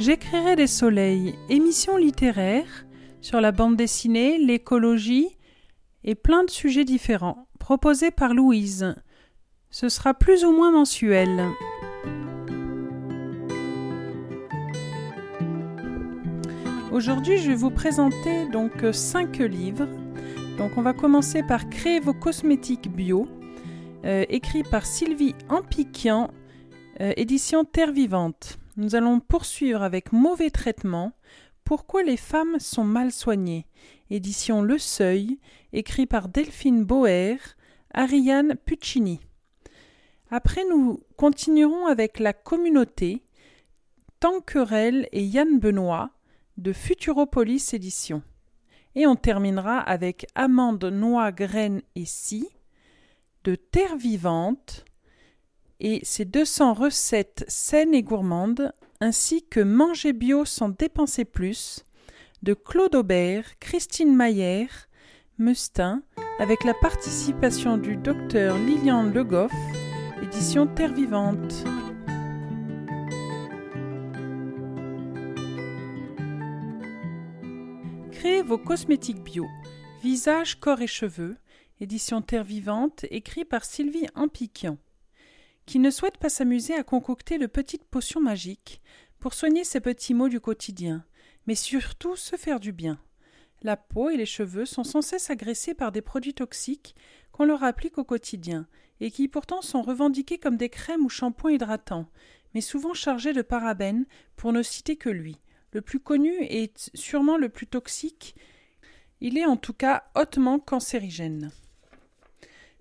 J'écrirai des soleils, émissions littéraires sur la bande dessinée, l'écologie et plein de sujets différents, proposés par Louise. Ce sera plus ou moins mensuel. Aujourd'hui, je vais vous présenter donc cinq livres. Donc, on va commencer par Créer vos cosmétiques bio, euh, écrit par Sylvie Ampiquian, euh, édition Terre Vivante. Nous allons poursuivre avec Mauvais traitement. Pourquoi les femmes sont mal soignées Édition Le Seuil, écrit par Delphine Boer, Ariane Puccini. Après, nous continuerons avec La Communauté, Tanquerel et Yann Benoît, de Futuropolis Édition. Et on terminera avec Amandes, noix, graines et scie, de Terre vivante, et ses 200 recettes saines et gourmandes, ainsi que Manger bio sans dépenser plus, de Claude Aubert, Christine Mayer, Mustin, avec la participation du docteur Liliane Le Goff, édition Terre Vivante. Créez vos cosmétiques bio, visage, corps et cheveux, édition Terre Vivante, écrit par Sylvie Ampiquian qui ne souhaite pas s'amuser à concocter de petites potions magiques pour soigner ses petits maux du quotidien, mais surtout se faire du bien. La peau et les cheveux sont sans cesse agressés par des produits toxiques qu'on leur applique au quotidien, et qui pourtant sont revendiqués comme des crèmes ou shampoings hydratants, mais souvent chargés de parabènes, pour ne citer que lui. Le plus connu est sûrement le plus toxique. Il est en tout cas hautement cancérigène.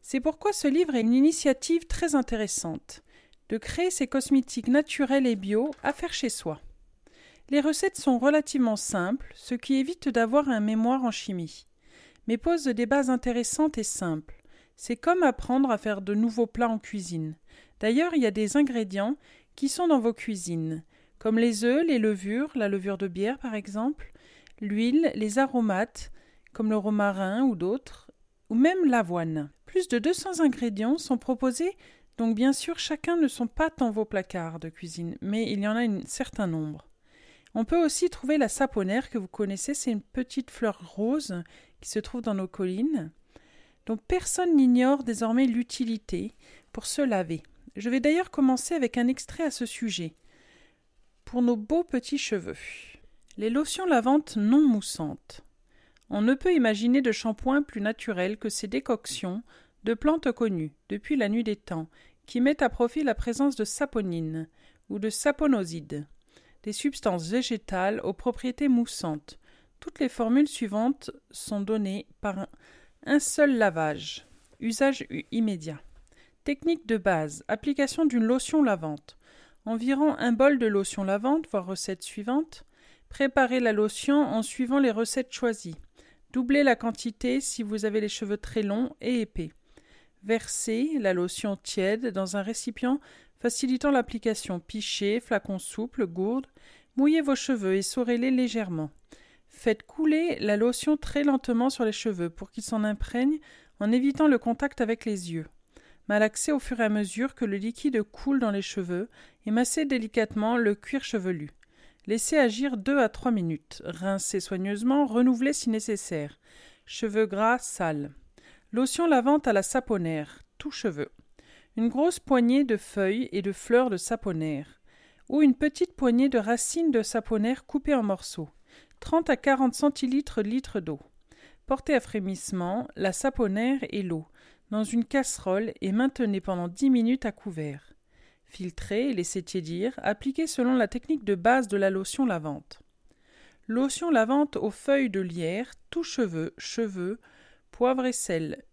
C'est pourquoi ce livre est une initiative très intéressante de créer ces cosmétiques naturels et bio à faire chez soi. Les recettes sont relativement simples, ce qui évite d'avoir un mémoire en chimie, mais pose des bases intéressantes et simples. C'est comme apprendre à faire de nouveaux plats en cuisine. D'ailleurs, il y a des ingrédients qui sont dans vos cuisines, comme les œufs, les levures, la levure de bière par exemple, l'huile, les aromates, comme le romarin ou d'autres, ou même l'avoine. Plus de 200 ingrédients sont proposés, donc bien sûr chacun ne sont pas dans vos placards de cuisine, mais il y en a un certain nombre. On peut aussi trouver la saponaire que vous connaissez, c'est une petite fleur rose qui se trouve dans nos collines, dont personne n'ignore désormais l'utilité pour se laver. Je vais d'ailleurs commencer avec un extrait à ce sujet. Pour nos beaux petits cheveux. Les lotions lavantes non moussantes. On ne peut imaginer de shampoing plus naturel que ces décoctions de plantes connues depuis la nuit des temps, qui mettent à profit la présence de saponine ou de saponosides, des substances végétales aux propriétés moussantes. Toutes les formules suivantes sont données par un seul lavage. Usage immédiat. Technique de base. Application d'une lotion lavante. Environ un bol de lotion lavante, voire recette suivante. Préparez la lotion en suivant les recettes choisies. Doublez la quantité si vous avez les cheveux très longs et épais. Versez la lotion tiède dans un récipient facilitant l'application. Pichez, flacon souple, gourde. Mouillez vos cheveux et saurez-les légèrement. Faites couler la lotion très lentement sur les cheveux pour qu'ils s'en imprègnent en évitant le contact avec les yeux. Malaxez au fur et à mesure que le liquide coule dans les cheveux et massez délicatement le cuir chevelu. Laissez agir deux à trois minutes. Rincez soigneusement, renouvelez si nécessaire. Cheveux gras, sales. Lotion lavante à la saponaire, tout cheveux. Une grosse poignée de feuilles et de fleurs de saponaire, ou une petite poignée de racines de saponaire coupées en morceaux. 30 à 40 centilitres litres d'eau. Portez à frémissement la saponaire et l'eau dans une casserole et maintenez pendant 10 minutes à couvert. Filtrez et laissez tiédir, appliquez selon la technique de base de la lotion lavante. Lotion lavante aux feuilles de lierre, tout cheveux, cheveux, poivre et sel.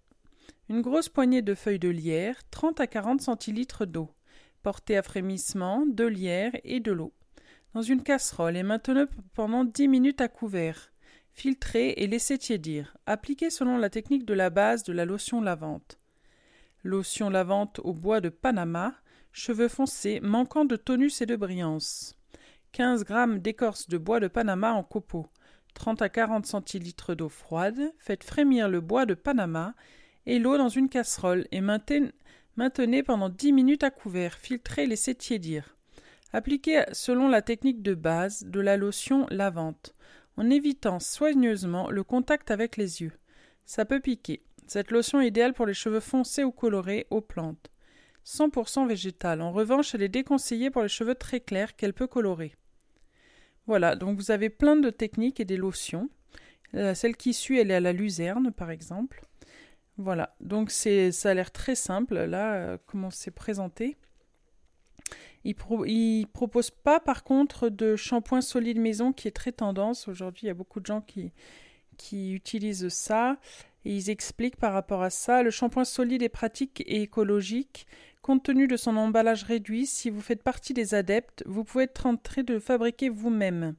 Une grosse poignée de feuilles de lierre, 30 à 40 centilitres d'eau. Portez à frémissement, de lierre et de l'eau. Dans une casserole et maintenez pendant 10 minutes à couvert. Filtrez et laissez tiédir. Appliquez selon la technique de la base de la lotion lavante. Lotion lavante au bois de Panama, cheveux foncés, manquant de tonus et de brillance. 15 grammes d'écorce de bois de Panama en copeaux. 30 à 40 centilitres d'eau froide, faites frémir le bois de Panama et l'eau dans une casserole et maintenez, pendant 10 minutes à couvert, filtrez laissez tiédir. Appliquez selon la technique de base de la lotion lavante, en évitant soigneusement le contact avec les yeux. Ça peut piquer. Cette lotion est idéale pour les cheveux foncés ou colorés aux plantes. 100% végétale. En revanche, elle est déconseillée pour les cheveux très clairs qu'elle peut colorer. Voilà, donc vous avez plein de techniques et des lotions. Euh, celle qui suit, elle est à la luzerne, par exemple. Voilà, donc ça a l'air très simple, là, euh, comment c'est présenté. Il, ne propose pas, par contre, de shampoing solide maison qui est très tendance. Aujourd'hui, il y a beaucoup de gens qui utilisent ça. Et ils expliquent par rapport à ça. Le shampoing solide est pratique et écologique. Compte tenu de son emballage réduit, si vous faites partie des adeptes, vous pouvez être tenté de le fabriquer vous-même.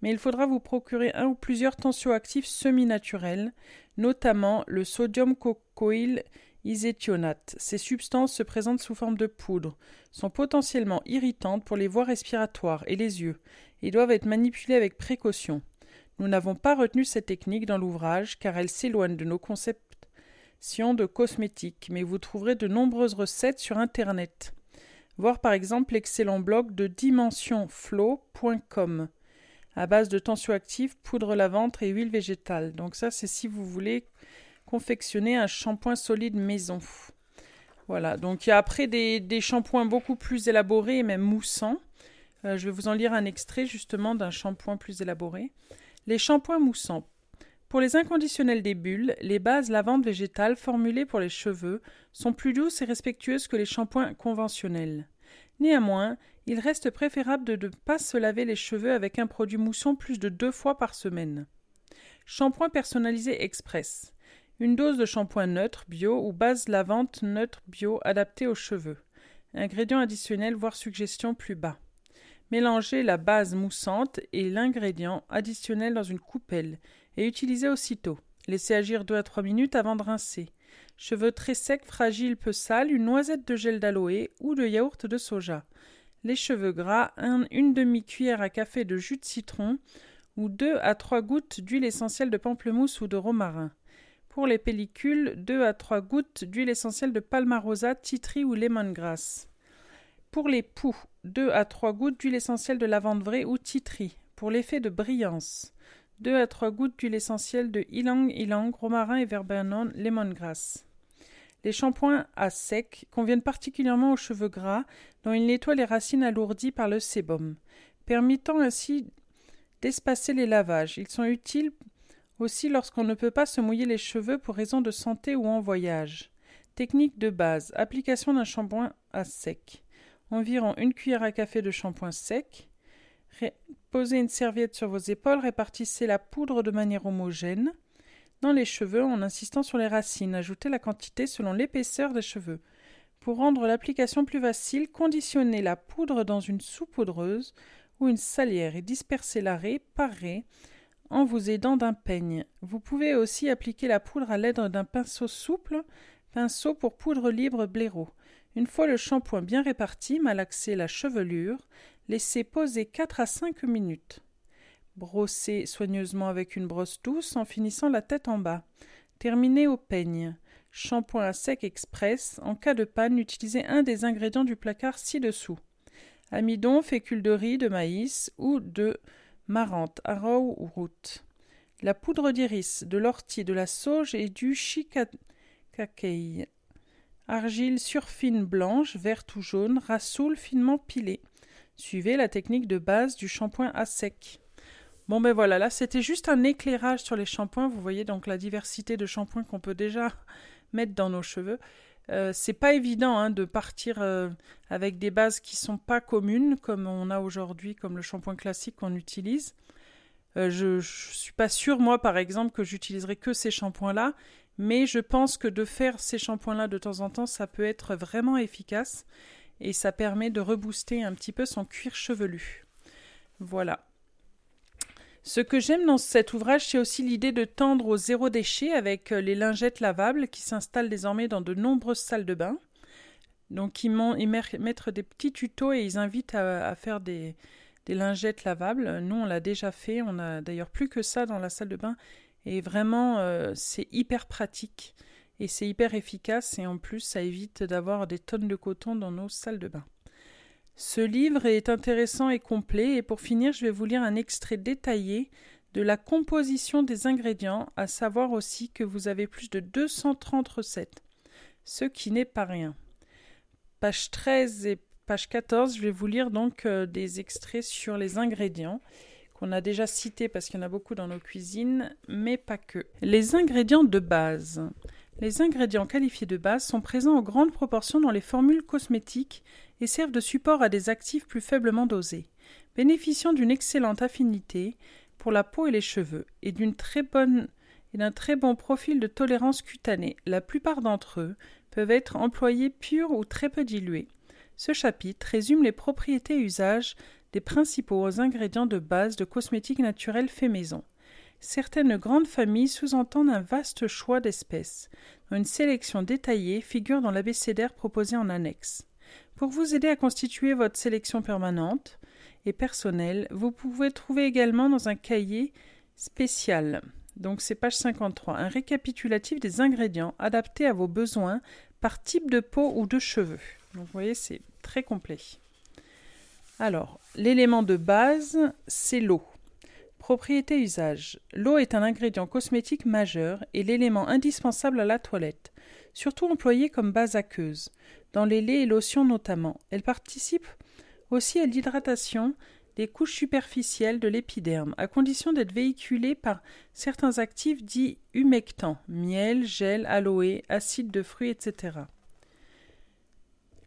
Mais il faudra vous procurer un ou plusieurs tensioactifs semi-naturels, notamment le sodium cocoïl iséthionate. Ces substances se présentent sous forme de poudre, sont potentiellement irritantes pour les voies respiratoires et les yeux, et doivent être manipulées avec précaution. Nous n'avons pas retenu cette technique dans l'ouvrage car elle s'éloigne de nos conceptions de cosmétiques, mais vous trouverez de nombreuses recettes sur Internet. Voir par exemple l'excellent blog de dimensionflow.com à base de tensioactifs, poudre lavante et huile végétale. Donc ça c'est si vous voulez confectionner un shampoing solide maison. Voilà, donc il y a après des, shampoings beaucoup plus élaborés et même moussants. Euh, je vais vous en lire un extrait justement d'un shampoing plus élaboré. Les shampoings moussants. Pour les inconditionnels des bulles, les bases lavantes végétales formulées pour les cheveux sont plus douces et respectueuses que les shampoings conventionnels. Néanmoins, il reste préférable de ne pas se laver les cheveux avec un produit mousson plus de deux fois par semaine. Shampoing personnalisé express. Une dose de shampoing neutre bio ou base lavante neutre bio adaptée aux cheveux. Ingrédient additionnel voire suggestion plus bas. Mélangez la base moussante et l'ingrédient additionnel dans une coupelle et utilisez aussitôt. Laissez agir 2 à 3 minutes avant de rincer. Cheveux très secs, fragiles, peu sales, une noisette de gel d'aloe ou de yaourt de soja. Les cheveux gras, une demi-cuillère à café de jus de citron ou 2 à 3 gouttes d'huile essentielle de pamplemousse ou de romarin. Pour les pellicules, 2 à 3 gouttes d'huile essentielle de palmarosa, titri ou lemongrass. Pour les poux, 2 à 3 gouttes d'huile essentielle de lavande vraie ou titri. Pour l'effet de brillance, 2 à 3 gouttes d'huile essentielle de ylang ylang, romarin et verbenon, lemongrass. Les shampoings à sec conviennent particulièrement aux cheveux gras dont ils nettoient les racines alourdies par le sébum, permettant ainsi d'espacer les lavages. Ils sont utiles aussi lorsqu'on ne peut pas se mouiller les cheveux pour raison de santé ou en voyage. Technique de base application d'un shampoing à sec. Environ une cuillère à café de shampoing sec. Posez une serviette sur vos épaules, répartissez la poudre de manière homogène dans les cheveux en insistant sur les racines. Ajoutez la quantité selon l'épaisseur des cheveux. Pour rendre l'application plus facile, conditionnez la poudre dans une saupoudreuse ou une salière et dispersez l'arrêt par raie en vous aidant d'un peigne. Vous pouvez aussi appliquer la poudre à l'aide d'un pinceau souple, pinceau pour poudre libre blaireau. Une fois le shampoing bien réparti, malaxez la chevelure, laissez poser 4 à 5 minutes. Brossez soigneusement avec une brosse douce en finissant la tête en bas. Terminez au peigne. Shampoing à sec express. En cas de panne, utilisez un des ingrédients du placard ci-dessous. Amidon, fécule de riz, de maïs ou de marante, arrow ou route. La poudre d'iris, de l'ortie, de la sauge et du. Argile surfine blanche, verte ou jaune, rassoule finement pilée. Suivez la technique de base du shampoing à sec. Bon ben voilà, là c'était juste un éclairage sur les shampoings. Vous voyez donc la diversité de shampoings qu'on peut déjà mettre dans nos cheveux. Euh, c'est pas évident hein, de partir euh, avec des bases qui sont pas communes comme on a aujourd'hui, comme le shampoing classique qu'on utilise. Euh, je, je suis pas sûre moi par exemple que j'utiliserai que ces shampoings-là, mais je pense que de faire ces shampoings-là de temps en temps, ça peut être vraiment efficace et ça permet de rebooster un petit peu son cuir chevelu. Voilà. Ce que j'aime dans cet ouvrage, c'est aussi l'idée de tendre au zéro déchet avec euh, les lingettes lavables qui s'installent désormais dans de nombreuses salles de bain. Donc ils, mettent des petits tutos et ils invitent à, faire des, lingettes lavables. Nous, on l'a déjà fait. On a d'ailleurs plus que ça dans la salle de bain. Et vraiment, euh, c'est hyper pratique et c'est hyper efficace. Et en plus, ça évite d'avoir des tonnes de coton dans nos salles de bain. Ce livre est intéressant et complet, et pour finir, je vais vous lire un extrait détaillé de la composition des ingrédients, à savoir aussi que vous avez plus de 230 recettes, ce qui n'est pas rien. Page 13 et page 14, je vais vous lire donc euh, des extraits sur les ingrédients qu'on a déjà cités parce qu'il y en a beaucoup dans nos cuisines, mais pas que. Les ingrédients de base. Les ingrédients qualifiés de base sont présents en grande proportion dans les formules cosmétiques et servent de support à des actifs plus faiblement dosés. Bénéficiant d'une excellente affinité pour la peau et les cheveux et et d'un très bon profil de tolérance cutanée, la plupart d'entre eux peuvent être employés purs ou très peu dilués. Ce chapitre résume les propriétés et usages des principaux ingrédients de base de cosmétiques naturels faits maison. Certaines grandes familles sous-entendent un vaste choix d'espèces, dont une sélection détaillée figure dans l'abécédaire proposé en annexe. Pour vous aider à constituer votre sélection permanente et personnelle, vous pouvez trouver également dans un cahier spécial, donc c'est page 53, un récapitulatif des ingrédients adaptés à vos besoins par type de peau ou de cheveux. Donc vous voyez, c'est très complet. Alors, l'élément de base, c'est l'eau. Propriété usage. L'eau est un ingrédient cosmétique majeur et l'élément indispensable à la toilette, surtout employé comme base aqueuse, dans les laits et lotions notamment. Elle participe aussi à l'hydratation des couches superficielles de l'épiderme, à condition d'être véhiculée par certains actifs dits humectants, miel, gel, aloe, acide de fruits, etc.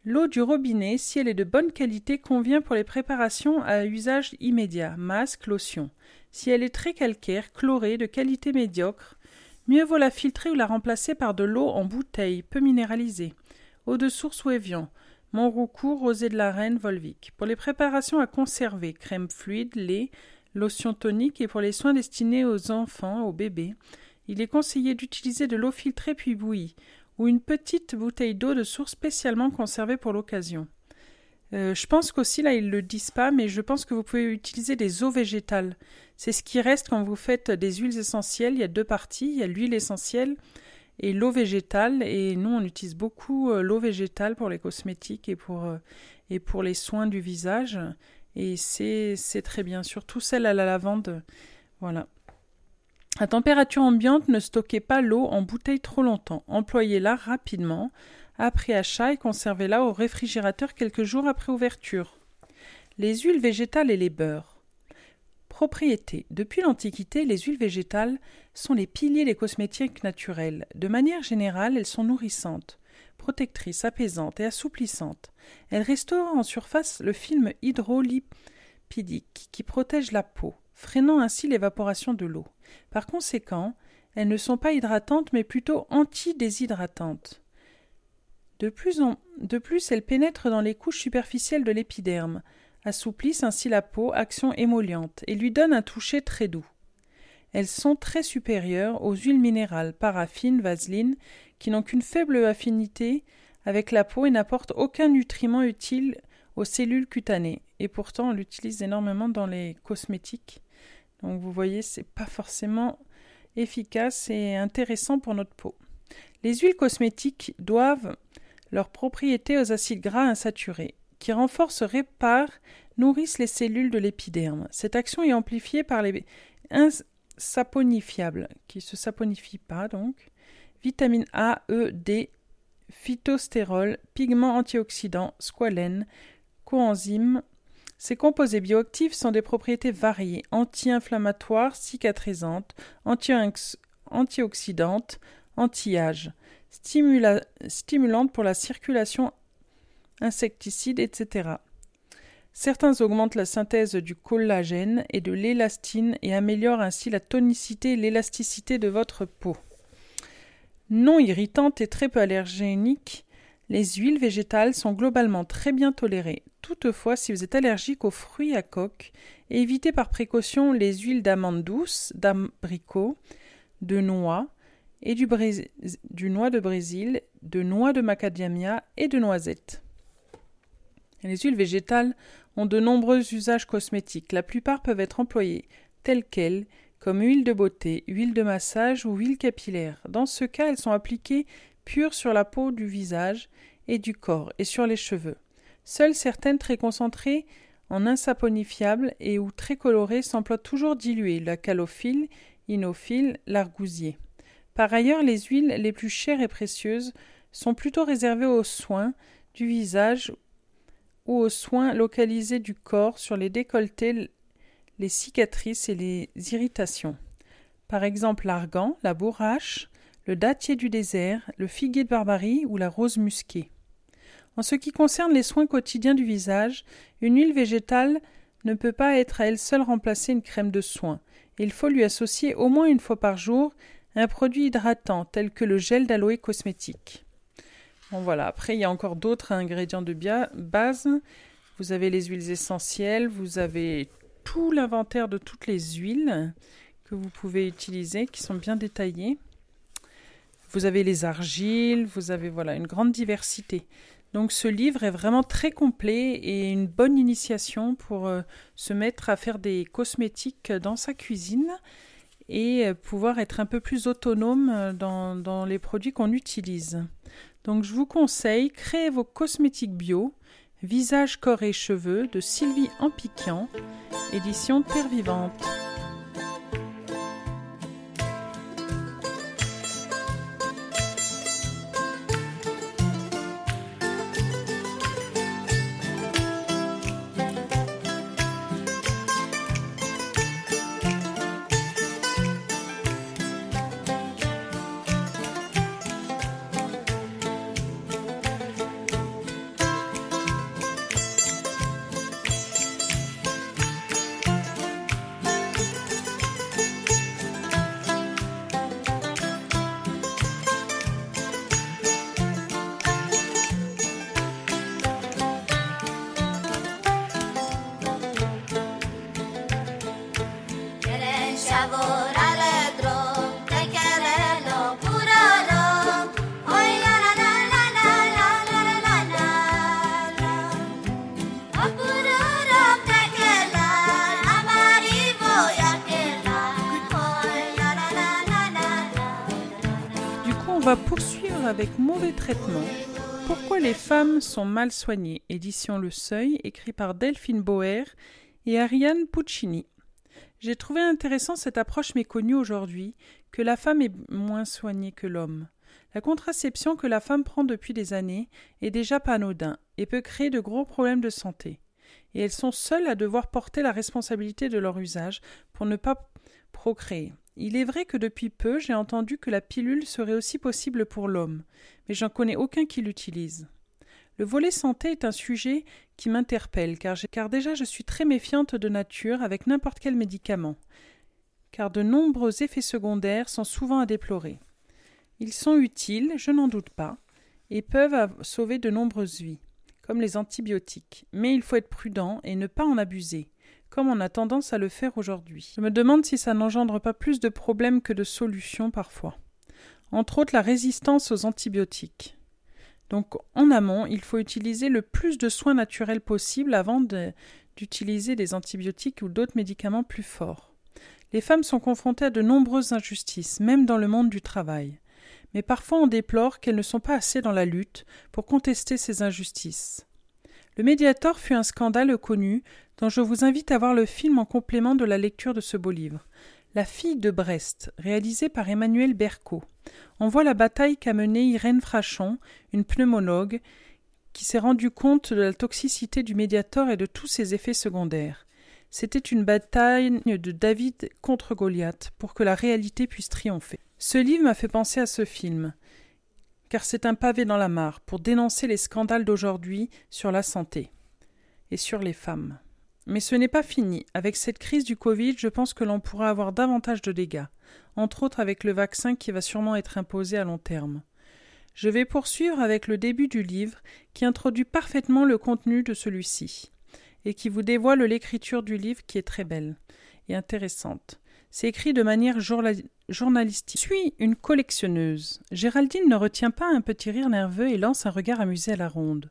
L'eau du robinet, si elle est de bonne qualité, convient pour les préparations à usage immédiat, masque, lotion. Si elle est très calcaire, chlorée, de qualité médiocre, mieux vaut la filtrer ou la remplacer par de l'eau en bouteille, peu minéralisée. Eau de source ou Evian. Montroucourt, rosé de la reine, Volvic. Pour les préparations à conserver, crème fluide, lait, lotion tonique et pour les soins destinés aux enfants, aux bébés, il est conseillé d'utiliser de l'eau filtrée puis bouillie, ou une petite bouteille d'eau de source spécialement conservée pour l'occasion. Euh, je pense qu'aussi là ils le disent pas, mais je pense que vous pouvez utiliser des eaux végétales. C'est ce qui reste quand vous faites des huiles essentielles. Il y a deux parties. Il y a l'huile essentielle et l'eau végétale. Et nous, on utilise beaucoup euh, l'eau végétale pour les cosmétiques et pour, euh, et pour les soins du visage. Et c'est très bien, surtout celle à la lavande. Voilà. À température ambiante, ne stockez pas l'eau en bouteille trop longtemps. Employez-la rapidement après achat et conservez-la au réfrigérateur quelques jours après ouverture. Les huiles végétales et les beurres. Propriété. Depuis l'Antiquité, les huiles végétales sont les piliers des cosmétiques naturels. De manière générale, elles sont nourrissantes, protectrices, apaisantes et assouplissantes. Elles restaurent en surface le film hydrolipidique qui protège la peau, freinant ainsi l'évaporation de l'eau. Par conséquent, elles ne sont pas hydratantes mais plutôt antidéshydratantes. De plus, en, de plus, elles pénètrent dans les couches superficielles de l'épiderme, assouplissent ainsi la peau, action émolliente, et lui donnent un toucher très doux. Elles sont très supérieures aux huiles minérales, paraffine, vaseline, qui n'ont qu'une faible affinité avec la peau et n'apportent aucun nutriment utile aux cellules cutanées. Et pourtant, on l'utilise énormément dans les cosmétiques. Donc vous voyez, c'est pas forcément efficace et intéressant pour notre peau. Les huiles cosmétiques doivent leurs propriétés aux acides gras insaturés, qui renforcent, réparent, nourrissent les cellules de l'épiderme. Cette action est amplifiée par les insaponifiables, qui se saponifient pas donc, vitamine A, E, D, phytostérol, pigments antioxydants, squalène, coenzymes. Ces composés bioactifs sont des propriétés variées, anti-inflammatoires, cicatrisantes, antioxydantes, anti-âge stimulante pour la circulation insecticide, etc. Certains augmentent la synthèse du collagène et de l'élastine et améliorent ainsi la tonicité et l'élasticité de votre peau. Non irritantes et très peu allergéniques, les huiles végétales sont globalement très bien tolérées. Toutefois, si vous êtes allergique aux fruits à coque, évitez par précaution les huiles d'amandes douces, d'abricot, de noix, et du, du noix de Brésil, de noix de macadamia et de noisettes. Les huiles végétales ont de nombreux usages cosmétiques. La plupart peuvent être employées telles quelles, comme huile de beauté, huile de massage ou huile capillaire. Dans ce cas, elles sont appliquées sur la peau du visage et du corps et sur les cheveux. Seules certaines très concentrées en insaponifiable et ou très colorées s'emploient toujours diluées, la calophile, inophile, l'argousier. Par ailleurs, les huiles les plus chères et précieuses sont plutôt réservées aux soins du visage ou aux soins localisés du corps sur les décolletés, les cicatrices et les irritations. Par exemple l'argan, la bourrache, le dattier du désert, le figuier de Barbarie ou la rose musquée. En ce qui concerne les soins quotidiens du visage, une huile végétale ne peut pas être à elle seule remplacer une crème de soin. Il faut lui associer au moins une fois par jour un produit hydratant tel que le gel d'aloe cosmétique. Bon voilà, après il y a encore d'autres ingrédients de base. Vous avez les huiles essentielles, vous avez tout l'inventaire de toutes les huiles que vous pouvez utiliser qui sont bien détaillées. Vous avez les argiles, vous avez voilà une grande diversité. Donc ce livre est vraiment très complet et une bonne initiation pour euh, se mettre à faire des cosmétiques dans sa cuisine et euh, pouvoir être un peu plus autonome euh, dans, les produits qu'on utilise. Donc je vous conseille, créez vos cosmétiques bio, visage, corps et cheveux de Sylvie Ampiquian, édition Terre Vivante. Avec Mauvais traitement. Pourquoi les femmes sont mal soignées? Édition Le Seuil, écrit par Delphine Boer et Ariane Puccini. J'ai trouvé intéressant cette approche méconnue aujourd'hui, que la femme est moins soignée que l'homme. La contraception que la femme prend depuis des années est déjà pas anodin et peut créer de gros problèmes de santé. Et elles sont seules à devoir porter la responsabilité de leur usage pour ne pas procréer. Il est vrai que depuis peu j'ai entendu que la pilule serait aussi possible pour l'homme, mais j'en connais aucun qui l'utilise. Le volet santé est un sujet qui m'interpelle, car, déjà je suis très méfiante de nature avec n'importe quel médicament, car de nombreux effets secondaires sont souvent à déplorer. Ils sont utiles, je n'en doute pas, et peuvent sauver de nombreuses vies, comme les antibiotiques, mais il faut être prudent et ne pas en abuser comme on a tendance à le faire aujourd'hui. Je me demande si ça n'engendre pas plus de problèmes que de solutions parfois. Entre autres la résistance aux antibiotiques. Donc en amont, il faut utiliser le plus de soins naturels possible avant d'utiliser des antibiotiques ou d'autres médicaments plus forts. Les femmes sont confrontées à de nombreuses injustices, même dans le monde du travail. Mais parfois on déplore qu'elles ne sont pas assez dans la lutte pour contester ces injustices. Le Médiator fut un scandale connu dont je vous invite à voir le film en complément de la lecture de ce beau livre. La fille de Brest, réalisé par Emmanuel Berco. On voit la bataille qu'a menée Irène Frachon, une pneumologue, qui s'est rendue compte de la toxicité du Médiator et de tous ses effets secondaires. C'était une bataille de David contre Goliath pour que la réalité puisse triompher. Ce livre m'a fait penser à ce film car c'est un pavé dans la mare pour dénoncer les scandales d'aujourd'hui sur la santé et sur les femmes. Mais ce n'est pas fini. Avec cette crise du Covid, je pense que l'on pourra avoir davantage de dégâts, entre autres avec le vaccin qui va sûrement être imposé à long terme. Je vais poursuivre avec le début du livre qui introduit parfaitement le contenu de celui-ci et qui vous dévoile l'écriture du livre qui est très belle et intéressante. C'est écrit de manière journalistique. Suis une collectionneuse. Géraldine ne retient pas un petit rire nerveux et lance un regard amusé à la ronde.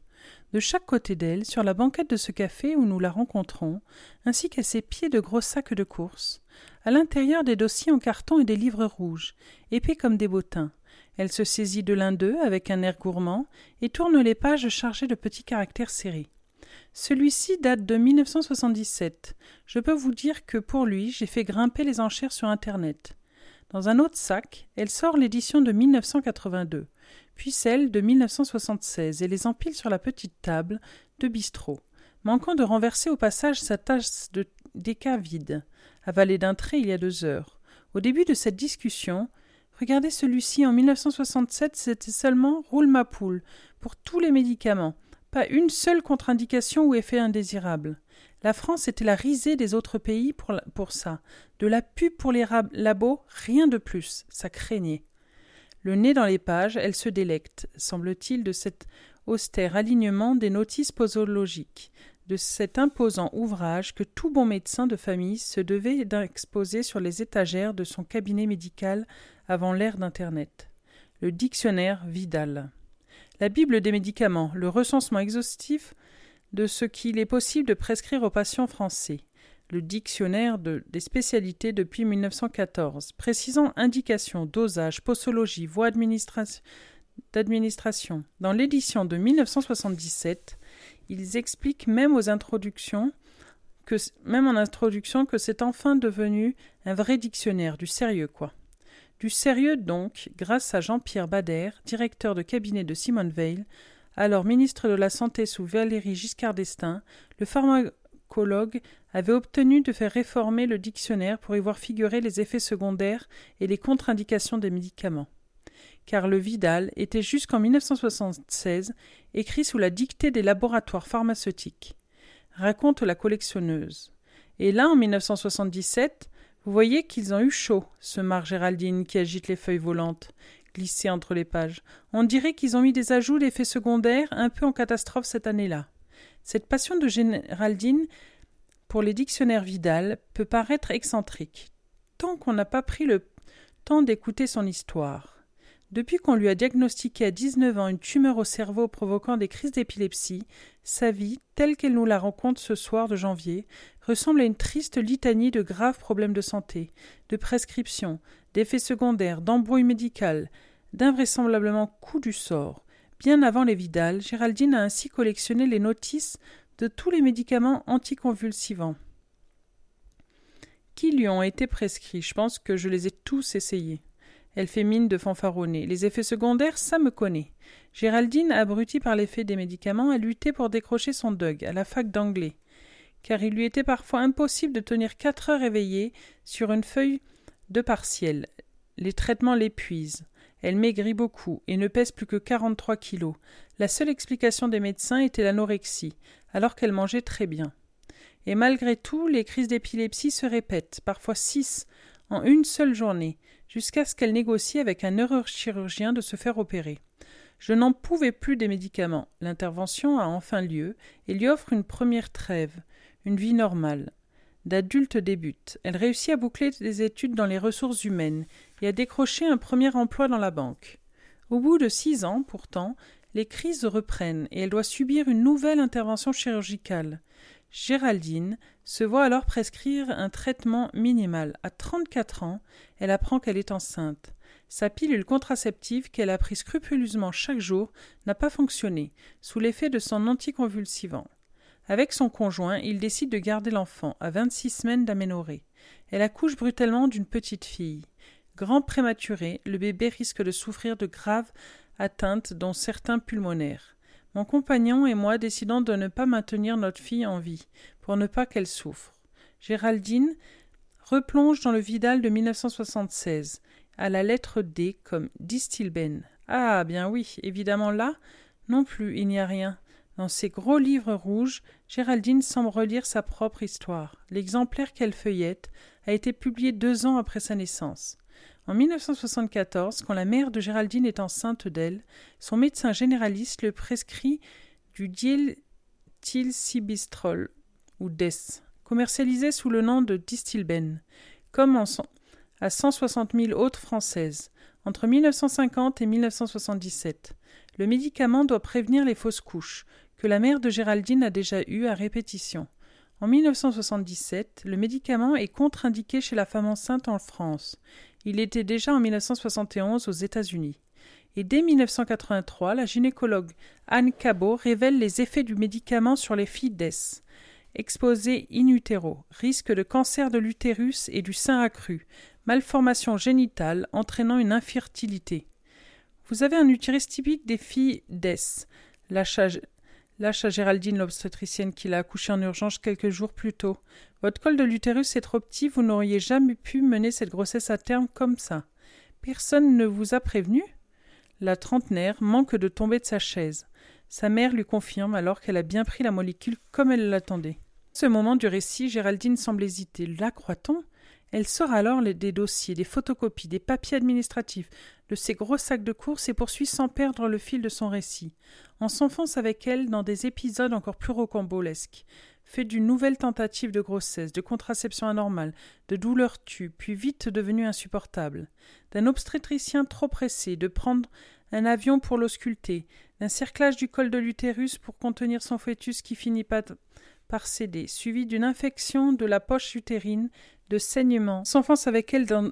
De chaque côté d'elle, sur la banquette de ce café où nous la rencontrons, ainsi qu'à ses pieds de gros sacs de course, à l'intérieur des dossiers en carton et des livres rouges, épais comme des bottins. Elle se saisit de l'un d'eux avec un air gourmand et tourne les pages chargées de petits caractères serrés. Celui-ci date de 1977. Je peux vous dire que pour lui, j'ai fait grimper les enchères sur Internet. Dans un autre sac, elle sort l'édition de 1982, puis celle de 1976 et les empile sur la petite table de bistrot, manquant de renverser au passage sa tasse de déca vide, avalée d'un trait il y a deux heures. Au début de cette discussion, regardez celui-ci en 1967, c'était seulement roule ma poule pour tous les médicaments, pas une seule contre-indication ou effet indésirable. La France était la risée des autres pays pour, pour ça. De la pub pour les labos, rien de plus. Ça craignait. Le nez dans les pages, elle se délecte, semble-t-il, de cet austère alignement des notices posologiques, de cet imposant ouvrage que tout bon médecin de famille se devait d'exposer sur les étagères de son cabinet médical avant l'ère d'Internet. Le dictionnaire Vidal. La Bible des médicaments, le recensement exhaustif de ce qu'il est possible de prescrire aux patients français, le dictionnaire de, des spécialités depuis 1914, précisant indications, dosage, posologie, voie d'administration. Dans l'édition de 1977, ils expliquent même aux introductions que, en introduction que c'est enfin devenu un vrai dictionnaire, du sérieux quoi. Du sérieux donc, grâce à Jean-Pierre Bader, directeur de cabinet de Simone Veil, alors ministre de la Santé sous Valéry Giscard d'Estaing, le pharmacologue avait obtenu de faire réformer le dictionnaire pour y voir figurer les effets secondaires et les contre-indications des médicaments. Car le Vidal était jusqu'en 1976 écrit sous la dictée des laboratoires pharmaceutiques, raconte la collectionneuse. Et là, en 1977, vous voyez qu'ils ont eu chaud, ce Mar Géraldine qui agite les feuilles volantes glissé entre les pages. On dirait qu'ils ont mis des ajouts d'effets secondaires un peu en catastrophe cette année-là. Cette passion de Géraldine pour les dictionnaires Vidal peut paraître excentrique, tant qu'on n'a pas pris le temps d'écouter son histoire. Depuis qu'on lui a diagnostiqué à 19 ans une tumeur au cerveau provoquant des crises d'épilepsie, sa vie, telle qu'elle nous la rencontre ce soir de janvier, ressemble à une triste litanie de graves problèmes de santé, de prescriptions, d'effets secondaires, d'embrouilles médicales, d'invraisemblablement coups du sort. Bien avant les Vidal, Géraldine a ainsi collectionné les notices de tous les médicaments anticonvulsivants qui lui ont été prescrits. Je pense que je les ai tous essayés. Elle fait mine de fanfaronner. Les effets secondaires, ça me connaît. Géraldine, abrutie par l'effet des médicaments, a lutté pour décrocher son dog à la fac d'anglais, car il lui était parfois impossible de tenir quatre heures éveillée sur une feuille de partiel. Les traitements l'épuisent. Elle maigrit beaucoup et ne pèse plus que 43 kilos. La seule explication des médecins était l'anorexie, alors qu'elle mangeait très bien. Et malgré tout, les crises d'épilepsie se répètent, parfois six, en une seule journée, jusqu'à ce qu'elle négocie avec un neurochirurgien de se faire opérer. Je n'en pouvais plus des médicaments. L'intervention a enfin lieu et lui offre une première trêve, une vie normale d'adulte débute. Elle réussit à boucler des études dans les ressources humaines et à décrocher un premier emploi dans la banque. Au bout de six ans, pourtant, les crises reprennent et elle doit subir une nouvelle intervention chirurgicale. Géraldine se voit alors prescrire un traitement minimal. À trente-quatre ans, elle apprend qu'elle est enceinte. Sa pilule contraceptive qu'elle a pris scrupuleusement chaque jour n'a pas fonctionné, sous l'effet de son anticonvulsivant. Avec son conjoint, il décide de garder l'enfant, à vingt-six semaines d'aménorrhée. Elle accouche brutalement d'une petite fille. Grand prématuré, le bébé risque de souffrir de graves atteintes, dont certains pulmonaires. Mon compagnon et moi décidons de ne pas maintenir notre fille en vie, pour ne pas qu'elle souffre. Géraldine replonge dans le Vidal de 1976, à la lettre D comme Distilben. Ah, bien oui, évidemment là, non plus, il n'y a rien. Dans ses gros livres rouges, Géraldine semble relire sa propre histoire. L'exemplaire qu'elle feuillette a été publié deux ans après sa naissance. En 1974, quand la mère de Géraldine est enceinte d'elle, son médecin généraliste le prescrit du diéthylsibistrol ou DES, commercialisé sous le nom de Distilben, comme en à 160 000 autres françaises, entre 1950 et 1977. Le médicament doit prévenir les fausses couches, que la mère de Géraldine a déjà eu à répétition. En 1977, le médicament est contre-indiqué chez la femme enceinte en France. Il était déjà en 1971 aux États-Unis. Et dès 1983, la gynécologue Anne Cabot révèle les effets du médicament sur les filles d'ES. Exposées in utero, risque de cancer de l'utérus et du sein accru, malformation génitale entraînant une infertilité. Vous avez un utérus typique des filles d'ES. Lâche à Géraldine l'obstétricienne qui l'a accouché en urgence quelques jours plus tôt. Votre col de l'utérus est trop petit, vous n'auriez jamais pu mener cette grossesse à terme comme ça. Personne ne vous a prévenu? La trentenaire manque de tomber de sa chaise. Sa mère lui confirme alors qu'elle a bien pris la molécule comme elle l'attendait. Ce moment du récit, Géraldine semble hésiter. La croit-on? Elle sort alors des dossiers, des photocopies, des papiers administratifs, de ses gros sacs de courses et poursuit sans perdre le fil de son récit. On s'enfonce avec elle dans des épisodes encore plus rocambolesques, fait d'une nouvelle tentative de grossesse, de contraception anormale, de douleur tue, puis vite devenue insupportable, d'un obstétricien trop pressé de prendre un avion pour l'ausculter, d'un cerclage du col de l'utérus pour contenir son fœtus qui finit par céder, suivi d'une infection de la poche utérine, de saignements, s'enfonce avec elle dans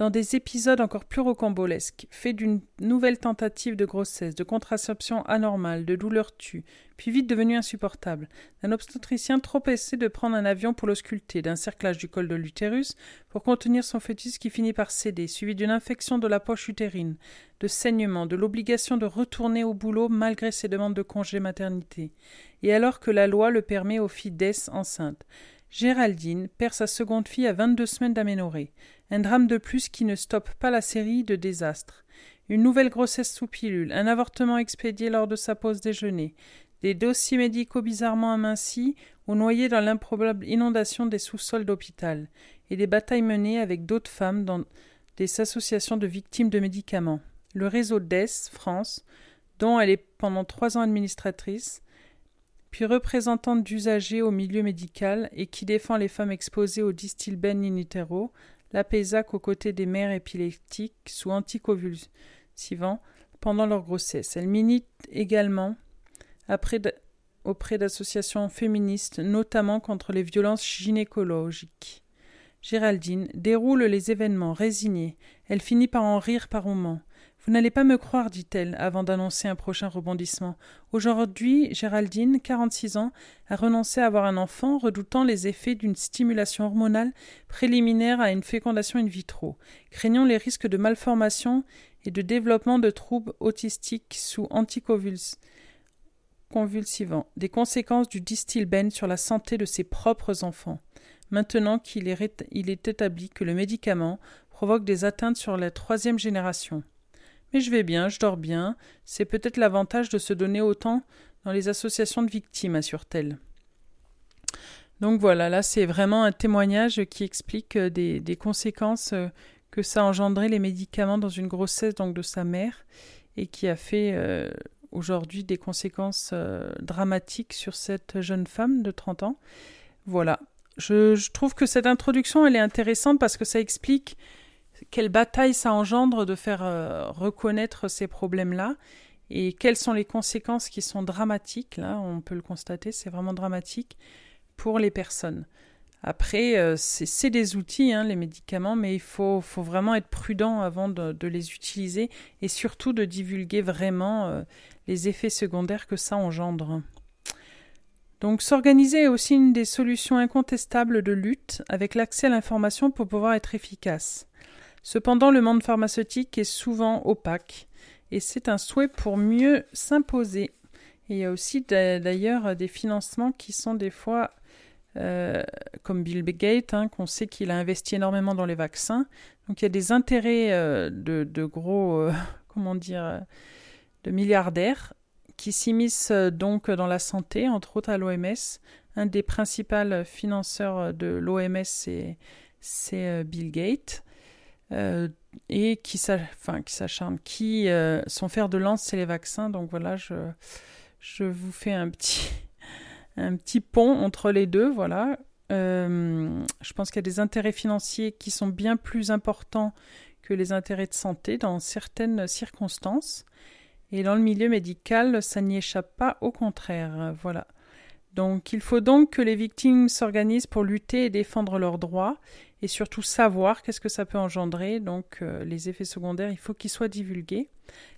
dans des épisodes encore plus rocambolesques, faits d'une nouvelle tentative de grossesse, de contraception anormale, de douleur tue, puis vite devenu insupportable, d'un obstétricien trop essayé de prendre un avion pour l'ausculter, d'un cerclage du col de l'utérus pour contenir son fœtus qui finit par céder, suivi d'une infection de la poche utérine, de saignements, de l'obligation de retourner au boulot malgré ses demandes de congé maternité, et alors que la loi le permet aux filles d'Es enceintes. Géraldine perd sa seconde fille à vingt-deux semaines d'aménorrhée. Un drame de plus qui ne stoppe pas la série de désastres. Une nouvelle grossesse sous pilule, un avortement expédié lors de sa pause déjeuner, des dossiers médicaux bizarrement amincis ou noyés dans l'improbable inondation des sous-sols d'hôpital, et des batailles menées avec d'autres femmes dans des associations de victimes de médicaments. Le réseau DES France, dont elle est pendant trois ans administratrice, puis représentante d'usagers au milieu médical et qui défend les femmes exposées au distilbène in utero, la Paysac aux côtés des mères épileptiques sous anticonvulsivants pendant leur grossesse. Elle milite également auprès d'associations féministes, notamment contre les violences gynécologiques. Géraldine déroule les événements résignée. Elle finit par en rire par moments. Vous n'allez pas me croire, dit-elle, avant d'annoncer un prochain rebondissement. Aujourd'hui, Géraldine, quarante-six ans, a renoncé à avoir un enfant, redoutant les effets d'une stimulation hormonale préliminaire à une fécondation in vitro, craignant les risques de malformation et de développement de troubles autistiques sous anticonvulsivants, des conséquences du distilbène sur la santé de ses propres enfants. Maintenant qu'il est, il est établi que le médicament provoque des atteintes sur la troisième génération. Mais je vais bien, je dors bien. C'est peut-être l'avantage de se donner autant dans les associations de victimes, assure-t-elle. Donc voilà, là c'est vraiment un témoignage qui explique euh, des, conséquences euh, que ça a engendré les médicaments dans une grossesse donc de sa mère et qui a fait euh, aujourd'hui des conséquences dramatiques sur cette jeune femme de 30 ans. Voilà. Je, trouve que cette introduction elle est intéressante parce que ça explique quelle bataille ça engendre de faire euh, reconnaître ces problèmes-là et quelles sont les conséquences qui sont dramatiques, là, on peut le constater, c'est vraiment dramatique pour les personnes. Après, euh, c'est des outils, hein, les médicaments, mais il faut, vraiment être prudent avant de, les utiliser et surtout de divulguer vraiment euh, les effets secondaires que ça engendre. Donc s'organiser est aussi une des solutions incontestables de lutte avec l'accès à l'information pour pouvoir être efficace. Cependant, le monde pharmaceutique est souvent opaque et c'est un souhait pour mieux s'imposer. il y a aussi d'ailleurs des financements qui sont des fois, euh, comme Bill Gates, hein, qu'on sait qu'il a investi énormément dans les vaccins. Donc il y a des intérêts euh, de, gros, euh, comment dire, de milliardaires qui s'immiscent donc dans la santé, entre autres à l'OMS. Un des principaux financeurs de l'OMS, c'est Bill Gates. Euh, et qui s'acharnent, qui euh, son fer de lance, c'est les vaccins. Donc voilà, je, vous fais un petit, un petit pont entre les deux. Voilà. Euh, je pense qu'il y a des intérêts financiers qui sont bien plus importants que les intérêts de santé dans certaines circonstances. Et dans le milieu médical, ça n'y échappe pas, au contraire. Voilà. Donc il faut donc que les victimes s'organisent pour lutter et défendre leurs droits et surtout savoir qu'est-ce que ça peut engendrer. Donc euh, les effets secondaires, il faut qu'ils soient divulgués.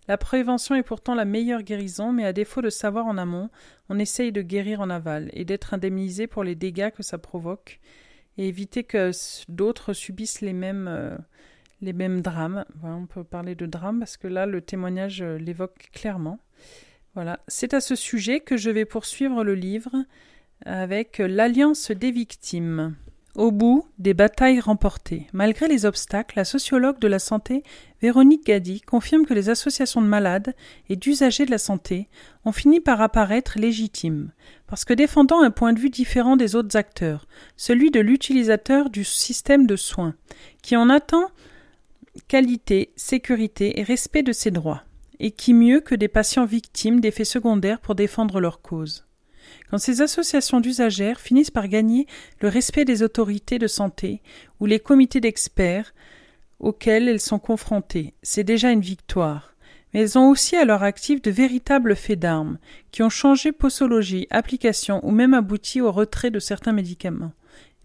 La prévention est pourtant la meilleure guérison, mais à défaut de savoir en amont, on essaye de guérir en aval et d'être indemnisé pour les dégâts que ça provoque et éviter que d'autres subissent les mêmes, euh, drames. on peut parler de drame parce que là, le témoignage euh, l'évoque clairement. Voilà, c'est à ce sujet que je vais poursuivre le livre avec l'Alliance des victimes. Au bout des batailles remportées, malgré les obstacles, la sociologue de la santé Véronique Gady confirme que les associations de malades et d'usagers de la santé ont fini par apparaître légitimes, parce que défendant un point de vue différent des autres acteurs, celui de l'utilisateur du système de soins, qui en attend qualité, sécurité et respect de ses droits, et qui mieux que des patients victimes d'effets secondaires pour défendre leur cause. Quand ces associations d'usagères finissent par gagner le respect des autorités de santé ou les comités d'experts auxquels elles sont confrontées, c'est déjà une victoire. Mais elles ont aussi à leur actif de véritables faits d'armes, qui ont changé posologie, application ou même abouti au retrait de certains médicaments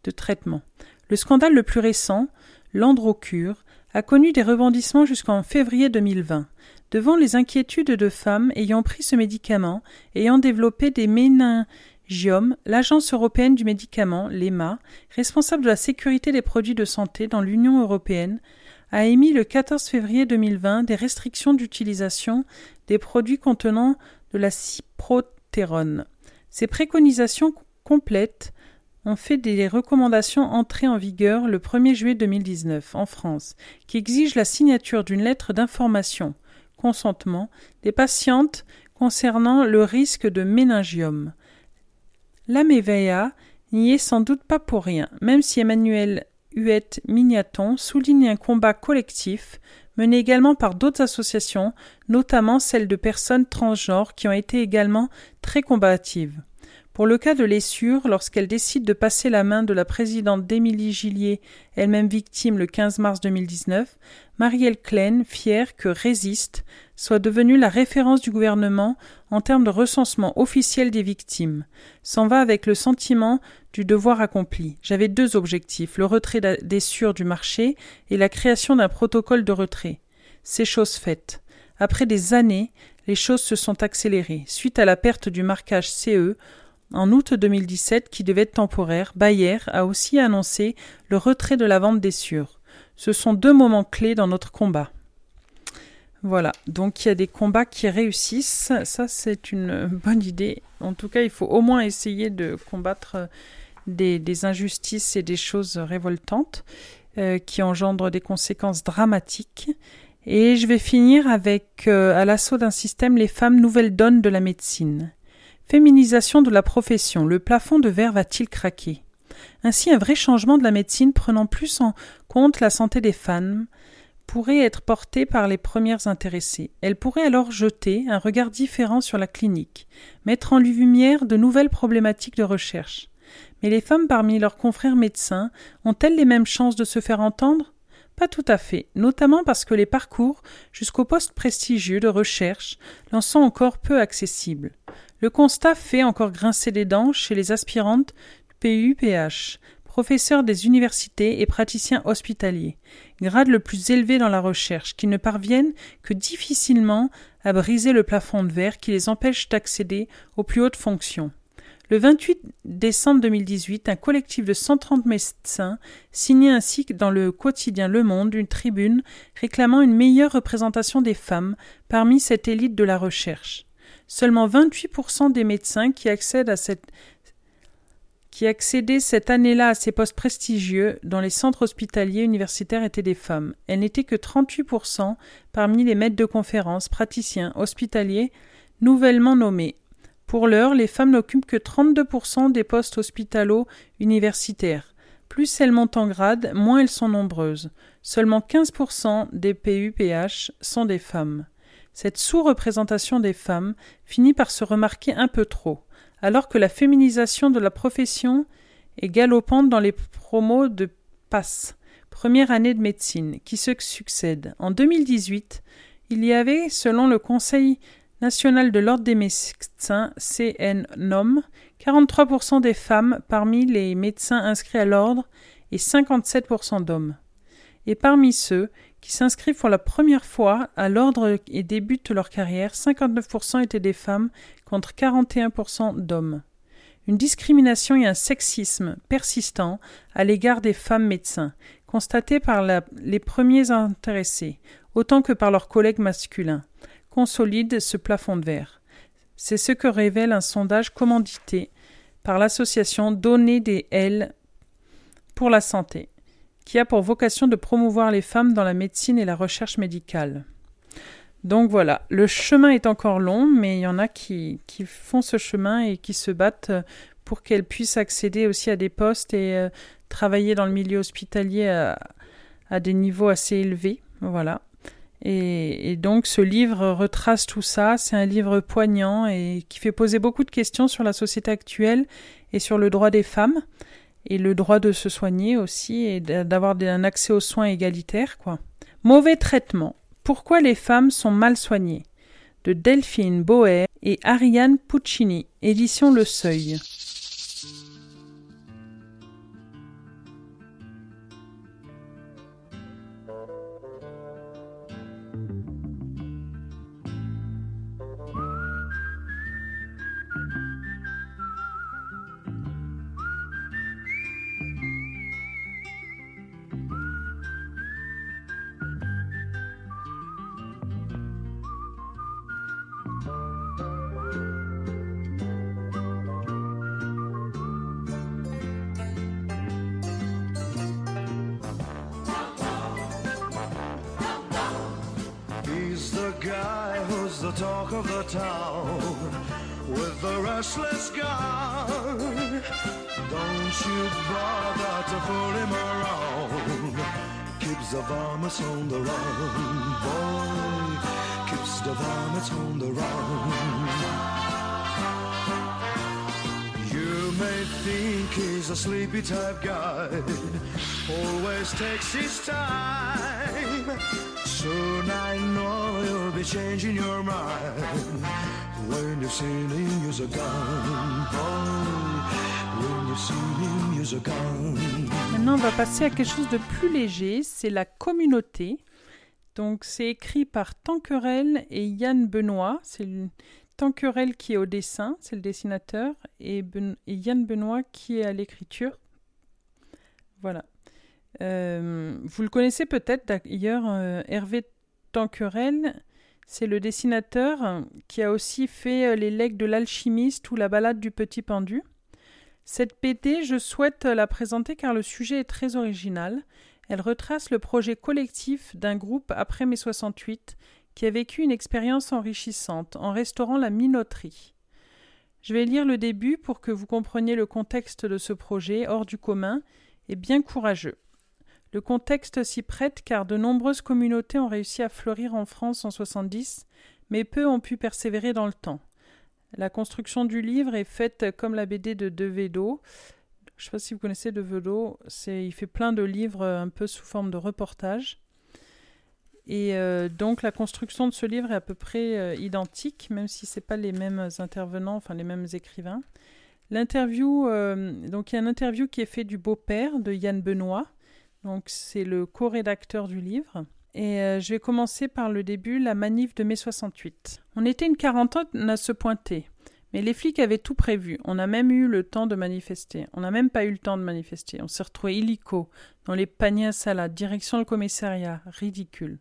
de traitement. Le scandale le plus récent, l'androcure, a connu des rebondissements jusqu'en février 2020. Devant les inquiétudes de femmes ayant pris ce médicament, ayant développé des méningiomes, l'Agence européenne du médicament, l'EMA, responsable de la sécurité des produits de santé dans l'Union européenne, a émis le 14 février 2020 des restrictions d'utilisation des produits contenant de la ciprotérone. Ces préconisations complètes ont fait des recommandations entrées en vigueur le 1er juillet 2019 en France, qui exigent la signature d'une lettre d'information consentement des patientes concernant le risque de méningiome. L'AMEVEA n'y est sans doute pas pour rien, même si Emmanuel Huette Mignaton souligne un combat collectif mené également par d'autres associations, notamment celles de personnes transgenres qui ont été également très combatives. Pour le cas de l'Essure, lorsqu'elle décide de passer la main de la présidente d'Émilie Gillier, elle-même victime le 15 mars 2019, Marielle Klein, fière que Résiste soit devenue la référence du gouvernement en termes de recensement officiel des victimes, s'en va avec le sentiment du devoir accompli. J'avais deux objectifs, le retrait d'Essure du marché et la création d'un protocole de retrait. C'est chose faite. Après des années, les choses se sont accélérées. Suite à la perte du marquage CE, en août 2017, qui devait être temporaire, Bayer a aussi annoncé le retrait de la vente des sûrs. Ce sont deux moments clés dans notre combat. Voilà, donc il y a des combats qui réussissent, ça c'est une bonne idée. En tout cas, il faut au moins essayer de combattre des, injustices et des choses révoltantes euh, qui engendrent des conséquences dramatiques. Et je vais finir avec, euh, à l'assaut d'un système, les femmes nouvelles donnes de la médecine. Féminisation de la profession. Le plafond de verre va-t-il craquer? Ainsi, un vrai changement de la médecine prenant plus en la santé des femmes pourrait être porté par les premières intéressées. Elles pourraient alors jeter un regard différent sur la clinique, mettre en lumière de nouvelles problématiques de recherche. Mais les femmes parmi leurs confrères médecins ont-elles les mêmes chances de se faire entendre? Pas tout à fait, notamment parce que les parcours jusqu'au poste prestigieux de recherche n'en sont encore peu accessibles. Le constat fait encore grincer les dents chez les aspirantes PUPH, professeurs des universités et praticiens hospitaliers, grade le plus élevé dans la recherche, qui ne parviennent que difficilement à briser le plafond de verre qui les empêche d'accéder aux plus hautes fonctions. Le 28 décembre 2018, un collectif de 130 médecins signait ainsi dans le quotidien Le Monde une tribune réclamant une meilleure représentation des femmes parmi cette élite de la recherche. Seulement 28% des médecins qui accèdent à cette qui accédaient cette année-là à ces postes prestigieux dans les centres hospitaliers universitaires étaient des femmes. Elles n'étaient que 38% parmi les maîtres de conférences, praticiens, hospitaliers, nouvellement nommés. Pour l'heure, les femmes n'occupent que 32% des postes hospitalo universitaires. Plus elles montent en grade, moins elles sont nombreuses. Seulement 15% des PUPH sont des femmes. Cette sous-représentation des femmes finit par se remarquer un peu trop, alors que la féminisation de la profession est galopante dans les promos de PASS, première année de médecine, qui se succèdent. En 2018, il y avait, selon le Conseil national de l'ordre des médecins, CNNOM, 43% des femmes parmi les médecins inscrits à l'ordre et 57% d'hommes. Et parmi ceux qui s'inscrivent pour la première fois à l'ordre et débutent leur carrière, 59% étaient des femmes contre 41% d'hommes. Une discrimination et un sexisme persistant à l'égard des femmes médecins, constatés par les premiers intéressés, autant que par leurs collègues masculins, consolident ce plafond de verre. C'est ce que révèle un sondage commandité par l'association Données des L pour la santé qui a pour vocation de promouvoir les femmes dans la médecine et la recherche médicale. Donc voilà, le chemin est encore long, mais il y en a qui, font ce chemin et qui se battent pour qu'elles puissent accéder aussi à des postes et euh, travailler dans le milieu hospitalier à, des niveaux assez élevés. Voilà. Et, donc ce livre retrace tout ça. C'est un livre poignant et qui fait poser beaucoup de questions sur la société actuelle et sur le droit des femmes et le droit de se soigner aussi et d'avoir un accès aux soins égalitaires, quoi. Mauvais traitement. Pourquoi les femmes sont mal soignées? De Delphine Boer et Ariane Puccini, édition Le Seuil. Talk of the town with the restless guy. Don't you bother to pull him around. Keeps the vomits on the run, boy. Keeps the vomits on the run. You may think he's a sleepy type guy, always takes his time. Maintenant, on va passer à quelque chose de plus léger, c'est la communauté. Donc, c'est écrit par Tanquerel et Yann Benoît. C'est Tanquerel qui est au dessin, c'est le dessinateur, et, ben Yann Benoît qui est à l'écriture. Voilà. Euh, vous le connaissez peut-être d'ailleurs, euh, Hervé Tanquerel, c'est le dessinateur qui a aussi fait euh, Les legs de l'alchimiste ou La balade du petit pendu. Cette BD, je souhaite la présenter car le sujet est très original. Elle retrace le projet collectif d'un groupe après mai 68 qui a vécu une expérience enrichissante en restaurant la minoterie. Je vais lire le début pour que vous compreniez le contexte de ce projet hors du commun et bien courageux. Le contexte s'y prête car de nombreuses communautés ont réussi à fleurir en France en 70, mais peu ont pu persévérer dans le temps. La construction du livre est faite comme la BD de Devedo. Je ne sais pas si vous connaissez Devedo, il fait plein de livres un peu sous forme de reportage. Et euh, donc la construction de ce livre est à peu près euh, identique, même si ce n'est pas les mêmes intervenants, enfin les mêmes écrivains. L'interview, euh, donc il y a une interview qui est faite du beau-père de Yann Benoît, donc c'est le co-rédacteur du livre. Et euh, je vais commencer par le début, la manif de mai 68. On était une quarantaine à se pointer. Mais les flics avaient tout prévu. On a même eu le temps de manifester. On n'a même pas eu le temps de manifester. On s'est retrouvé illico, dans les paniers à salade, direction le commissariat. Ridicule.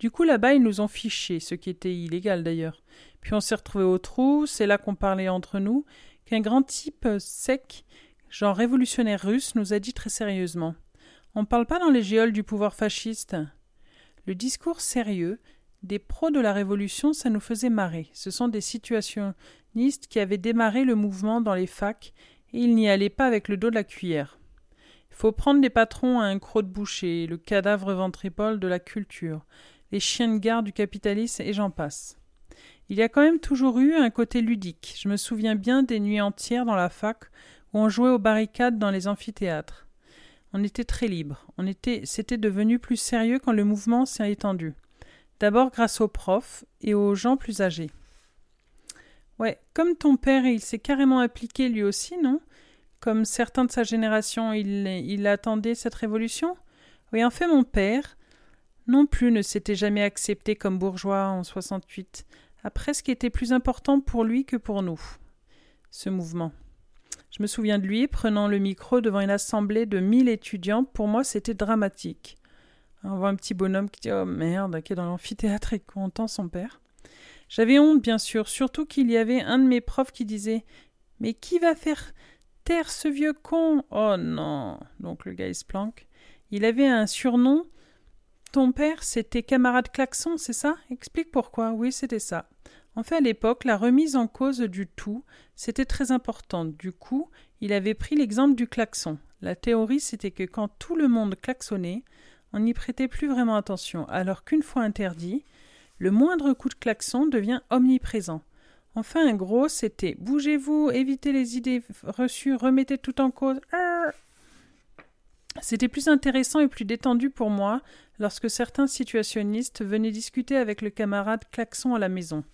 Du coup, là-bas, ils nous ont fichés, ce qui était illégal d'ailleurs. Puis on s'est retrouvé au trou, c'est là qu'on parlait entre nous, qu'un grand type sec, genre révolutionnaire russe, nous a dit très sérieusement. On parle pas dans les géoles du pouvoir fasciste. Le discours sérieux des pros de la Révolution, ça nous faisait marrer. Ce sont des situationnistes qui avaient démarré le mouvement dans les facs et ils n'y allaient pas avec le dos de la cuillère. Il faut prendre les patrons à un croc de boucher, le cadavre ventripole de la culture, les chiens de garde du capitalisme et j'en passe. Il y a quand même toujours eu un côté ludique. Je me souviens bien des nuits entières dans la fac où on jouait aux barricades dans les amphithéâtres. On était très libre. On était, c'était devenu plus sérieux quand le mouvement s'est étendu. D'abord grâce aux profs et aux gens plus âgés. Ouais, comme ton père, il s'est carrément appliqué lui aussi, non? Comme certains de sa génération, il, il attendait cette révolution? Oui, en fait, mon père non plus ne s'était jamais accepté comme bourgeois en 68, a presque été plus important pour lui que pour nous, ce mouvement. Je me souviens de lui prenant le micro devant une assemblée de mille étudiants. Pour moi, c'était dramatique. On voit un petit bonhomme qui dit Oh merde, qui est dans l'amphithéâtre et content son père. J'avais honte, bien sûr, surtout qu'il y avait un de mes profs qui disait Mais qui va faire taire ce vieux con? Oh non Donc le gars il planque. Il avait un surnom. Ton père, c'était camarade Klaxon, c'est ça? Explique pourquoi. Oui, c'était ça. En à l'époque, la remise en cause du tout, c'était très important. Du coup, il avait pris l'exemple du klaxon. La théorie, c'était que quand tout le monde klaxonnait, on n'y prêtait plus vraiment attention, alors qu'une fois interdit, le moindre coup de klaxon devient omniprésent. Enfin, un gros, c'était bougez-vous, évitez les idées reçues, remettez tout en cause. C'était plus intéressant et plus détendu pour moi lorsque certains situationnistes venaient discuter avec le camarade klaxon à la maison.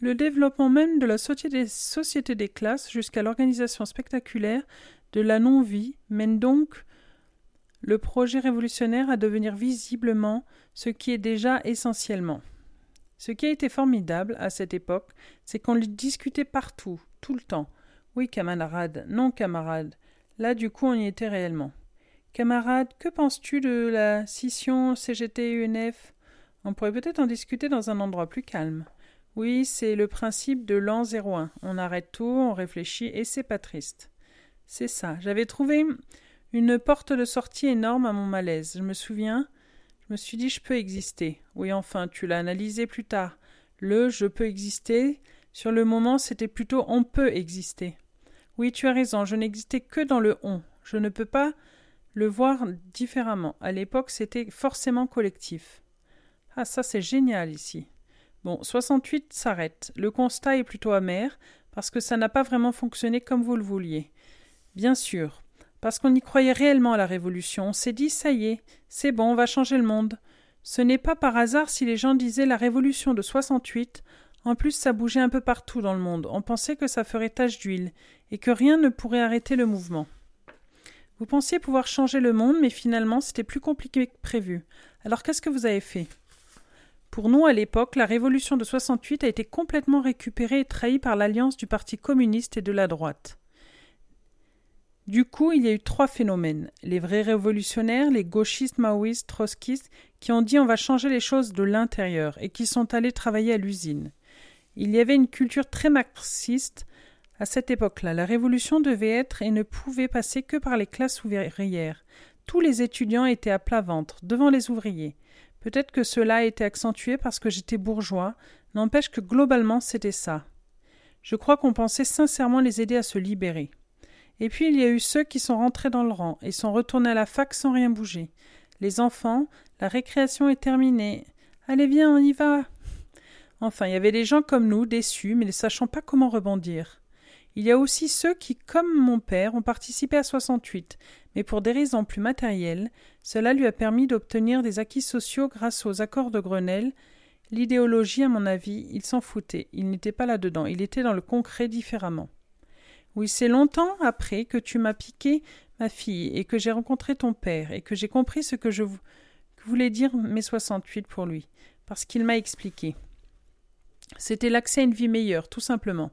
Le développement même de la société des classes jusqu'à l'organisation spectaculaire de la non-vie mène donc le projet révolutionnaire à devenir visiblement ce qui est déjà essentiellement. Ce qui a été formidable à cette époque, c'est qu'on le discutait partout, tout le temps. Oui, camarade, non, camarade. Là, du coup, on y était réellement. Camarade, que penses-tu de la scission CGT-UNF On pourrait peut-être en discuter dans un endroit plus calme. Oui, c'est le principe de l'an 01. On arrête tout, on réfléchit et c'est pas triste. C'est ça. J'avais trouvé une porte de sortie énorme à mon malaise. Je me souviens, je me suis dit je peux exister. Oui, enfin, tu l'as analysé plus tard. Le je peux exister, sur le moment, c'était plutôt on peut exister. Oui, tu as raison, je n'existais que dans le on. Je ne peux pas le voir différemment. À l'époque, c'était forcément collectif. Ah, ça c'est génial ici. Bon, 68 s'arrête. Le constat est plutôt amer, parce que ça n'a pas vraiment fonctionné comme vous le vouliez. Bien sûr, parce qu'on y croyait réellement à la Révolution. On s'est dit, ça y est, c'est bon, on va changer le monde. Ce n'est pas par hasard si les gens disaient la Révolution de 68. En plus, ça bougeait un peu partout dans le monde. On pensait que ça ferait tache d'huile, et que rien ne pourrait arrêter le mouvement. Vous pensiez pouvoir changer le monde, mais finalement, c'était plus compliqué que prévu. Alors qu'est-ce que vous avez fait? Pour nous, à l'époque, la révolution de 68 a été complètement récupérée et trahie par l'alliance du Parti communiste et de la droite. Du coup, il y a eu trois phénomènes. Les vrais révolutionnaires, les gauchistes, maoïstes, trotskistes, qui ont dit on va changer les choses de l'intérieur et qui sont allés travailler à l'usine. Il y avait une culture très marxiste à cette époque-là. La révolution devait être et ne pouvait passer que par les classes ouvrières. Tous les étudiants étaient à plat ventre, devant les ouvriers. Peut-être que cela a été accentué parce que j'étais bourgeois, n'empêche que globalement c'était ça. Je crois qu'on pensait sincèrement les aider à se libérer. Et puis il y a eu ceux qui sont rentrés dans le rang et sont retournés à la fac sans rien bouger. Les enfants, la récréation est terminée. Allez viens, on y va. Enfin, il y avait des gens comme nous, déçus, mais ne sachant pas comment rebondir. Il y a aussi ceux qui, comme mon père, ont participé à 68, mais pour des raisons plus matérielles, cela lui a permis d'obtenir des acquis sociaux grâce aux accords de Grenelle. L'idéologie, à mon avis, il s'en foutait, il n'était pas là-dedans, il était dans le concret différemment. Oui, c'est longtemps après que tu m'as piqué ma fille et que j'ai rencontré ton père et que j'ai compris ce que je voulais dire mes 68 pour lui, parce qu'il m'a expliqué. C'était l'accès à une vie meilleure, tout simplement.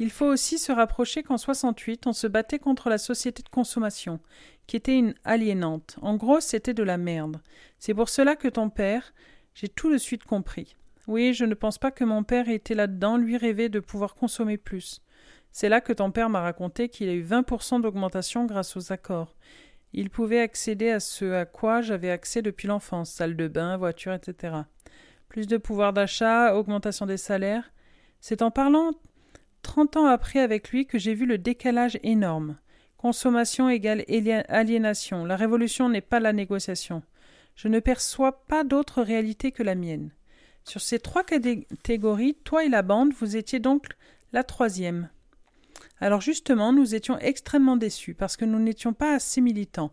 Il faut aussi se rapprocher qu'en 68, on se battait contre la société de consommation, qui était une aliénante. En gros, c'était de la merde. C'est pour cela que ton père, j'ai tout de suite compris. Oui, je ne pense pas que mon père était là-dedans, lui rêver de pouvoir consommer plus. C'est là que ton père m'a raconté qu'il a eu 20% d'augmentation grâce aux accords. Il pouvait accéder à ce à quoi j'avais accès depuis l'enfance, salle de bain, voiture, etc. Plus de pouvoir d'achat, augmentation des salaires. C'est en parlant Trente ans après avec lui que j'ai vu le décalage énorme. Consommation égale aliénation. La révolution n'est pas la négociation. Je ne perçois pas d'autre réalité que la mienne. Sur ces trois catégories, toi et la bande, vous étiez donc la troisième. Alors justement, nous étions extrêmement déçus parce que nous n'étions pas assez militants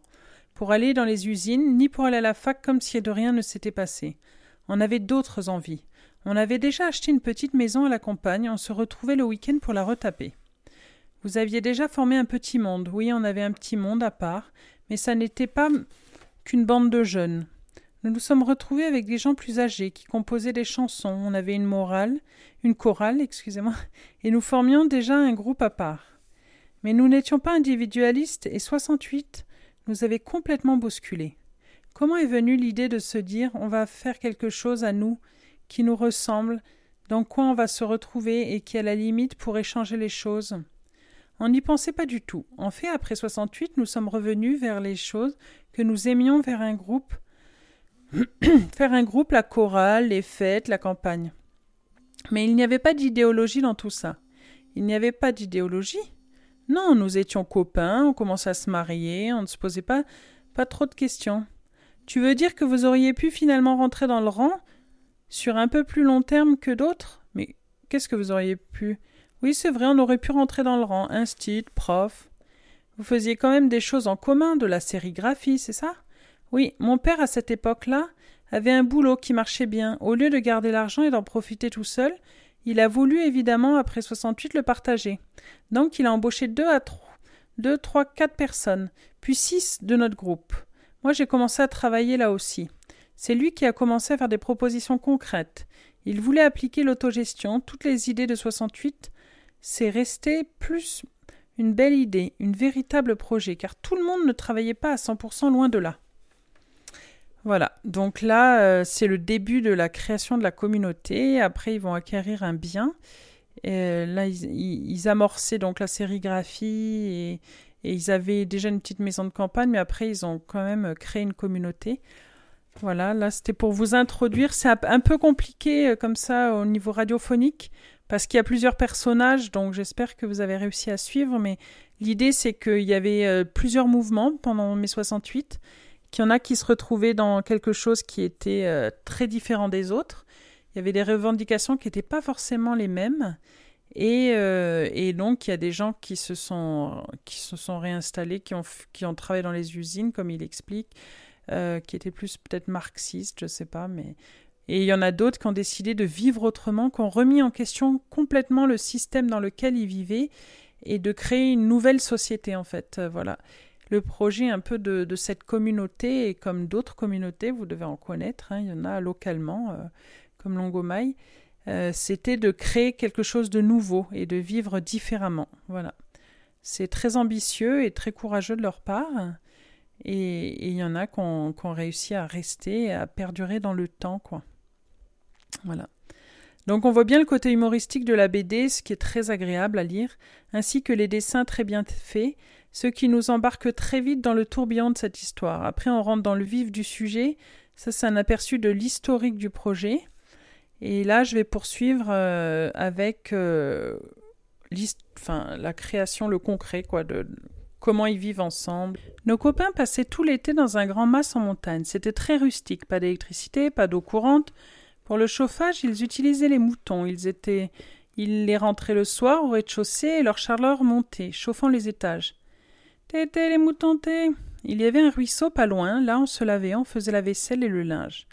pour aller dans les usines, ni pour aller à la fac comme si de rien ne s'était passé. On avait d'autres envies. On avait déjà acheté une petite maison à la campagne, on se retrouvait le week-end pour la retaper. Vous aviez déjà formé un petit monde. Oui, on avait un petit monde à part, mais ça n'était pas qu'une bande de jeunes. Nous nous sommes retrouvés avec des gens plus âgés qui composaient des chansons. On avait une morale, une chorale, excusez-moi, et nous formions déjà un groupe à part. Mais nous n'étions pas individualistes et 68 nous avait complètement bousculés. Comment est venue l'idée de se dire on va faire quelque chose à nous qui nous ressemble, dans quoi on va se retrouver et qui à la limite pourrait changer les choses On n'y pensait pas du tout. En fait, après 68, nous sommes revenus vers les choses que nous aimions vers un groupe faire un groupe, la chorale, les fêtes, la campagne. Mais il n'y avait pas d'idéologie dans tout ça. Il n'y avait pas d'idéologie. Non, nous étions copains, on commençait à se marier, on ne se posait pas, pas trop de questions. Tu veux dire que vous auriez pu finalement rentrer dans le rang sur un peu plus long terme que d'autres Mais qu'est-ce que vous auriez pu? Oui, c'est vrai, on aurait pu rentrer dans le rang, instit, prof. Vous faisiez quand même des choses en commun, de la sérigraphie, c'est ça? Oui, mon père à cette époque-là avait un boulot qui marchait bien. Au lieu de garder l'argent et d'en profiter tout seul, il a voulu évidemment, après 68, le partager. Donc il a embauché deux à trois, deux, trois, quatre personnes, puis six de notre groupe. Moi j'ai commencé à travailler là aussi. C'est lui qui a commencé à faire des propositions concrètes. Il voulait appliquer l'autogestion, toutes les idées de 68. C'est resté plus une belle idée, une véritable projet, car tout le monde ne travaillait pas à 100% loin de là. Voilà, donc là, euh, c'est le début de la création de la communauté. Après, ils vont acquérir un bien. Et là, ils, amorçaient donc la sérigraphie et, ils avaient déjà une petite maison de campagne, mais après, ils ont quand même créé une communauté. Voilà, là, c'était pour vous introduire. C'est un peu compliqué euh, comme ça au niveau radiophonique parce qu'il y a plusieurs personnages, donc j'espère que vous avez réussi à suivre. Mais l'idée, c'est qu'il y avait euh, plusieurs mouvements pendant mai 68 qu'il y en a qui se retrouvaient dans quelque chose qui était euh, très différent des autres. Il y avait des revendications qui n'étaient pas forcément les mêmes. Et, et, donc, il y a des gens qui se sont, qui se sont réinstallés, qui ont, qui ont travaillé dans les usines, comme il explique, euh, qui étaient plus peut-être marxistes, je ne sais pas. Mais... Et il y en a d'autres qui ont décidé de vivre autrement, qui ont remis en question complètement le système dans lequel ils vivaient et de créer une nouvelle société, en fait. voilà le projet un peu de, cette communauté, et comme d'autres communautés, vous devez en connaître, hein, il y en a localement, euh, comme Longomai, euh, c'était de créer quelque chose de nouveau et de vivre différemment. Voilà. C'est très ambitieux et très courageux de leur part. Et il y en a qui ont, réussi à rester, à perdurer dans le temps, quoi. Voilà. Donc on voit bien le côté humoristique de la BD, ce qui est très agréable à lire, ainsi que les dessins très bien faits, ce qui nous embarque très vite dans le tourbillon de cette histoire. Après, on rentre dans le vif du sujet. Ça, c'est un aperçu de l'historique du projet. Et là, je vais poursuivre euh, avec euh, la création, le concret, quoi, de comment ils vivent ensemble. Nos copains passaient tout l'été dans un grand mas en montagne. C'était très rustique, pas d'électricité, pas d'eau courante. Pour le chauffage, ils utilisaient les moutons. Ils étaient, ils les rentraient le soir au rez-de-chaussée et leur chaleur montait, chauffant les étages. Tété les moutons Il y avait un ruisseau pas loin, là on se lavait, on faisait la vaisselle et le linge.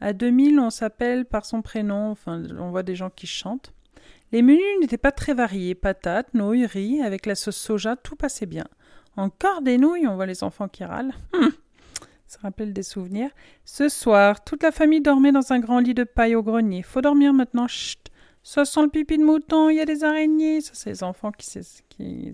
À 2000, on s'appelle par son prénom, enfin on voit des gens qui chantent. Les menus n'étaient pas très variés, patates, nouilles, riz, avec la sauce soja, tout passait bien. Encore des nouilles, on voit les enfants qui râlent. Hum, ça rappelle des souvenirs. Ce soir, toute la famille dormait dans un grand lit de paille au grenier. Faut dormir maintenant, chut. Ça sent le pipi de mouton, il y a des araignées. Ça, c'est les enfants qui, qui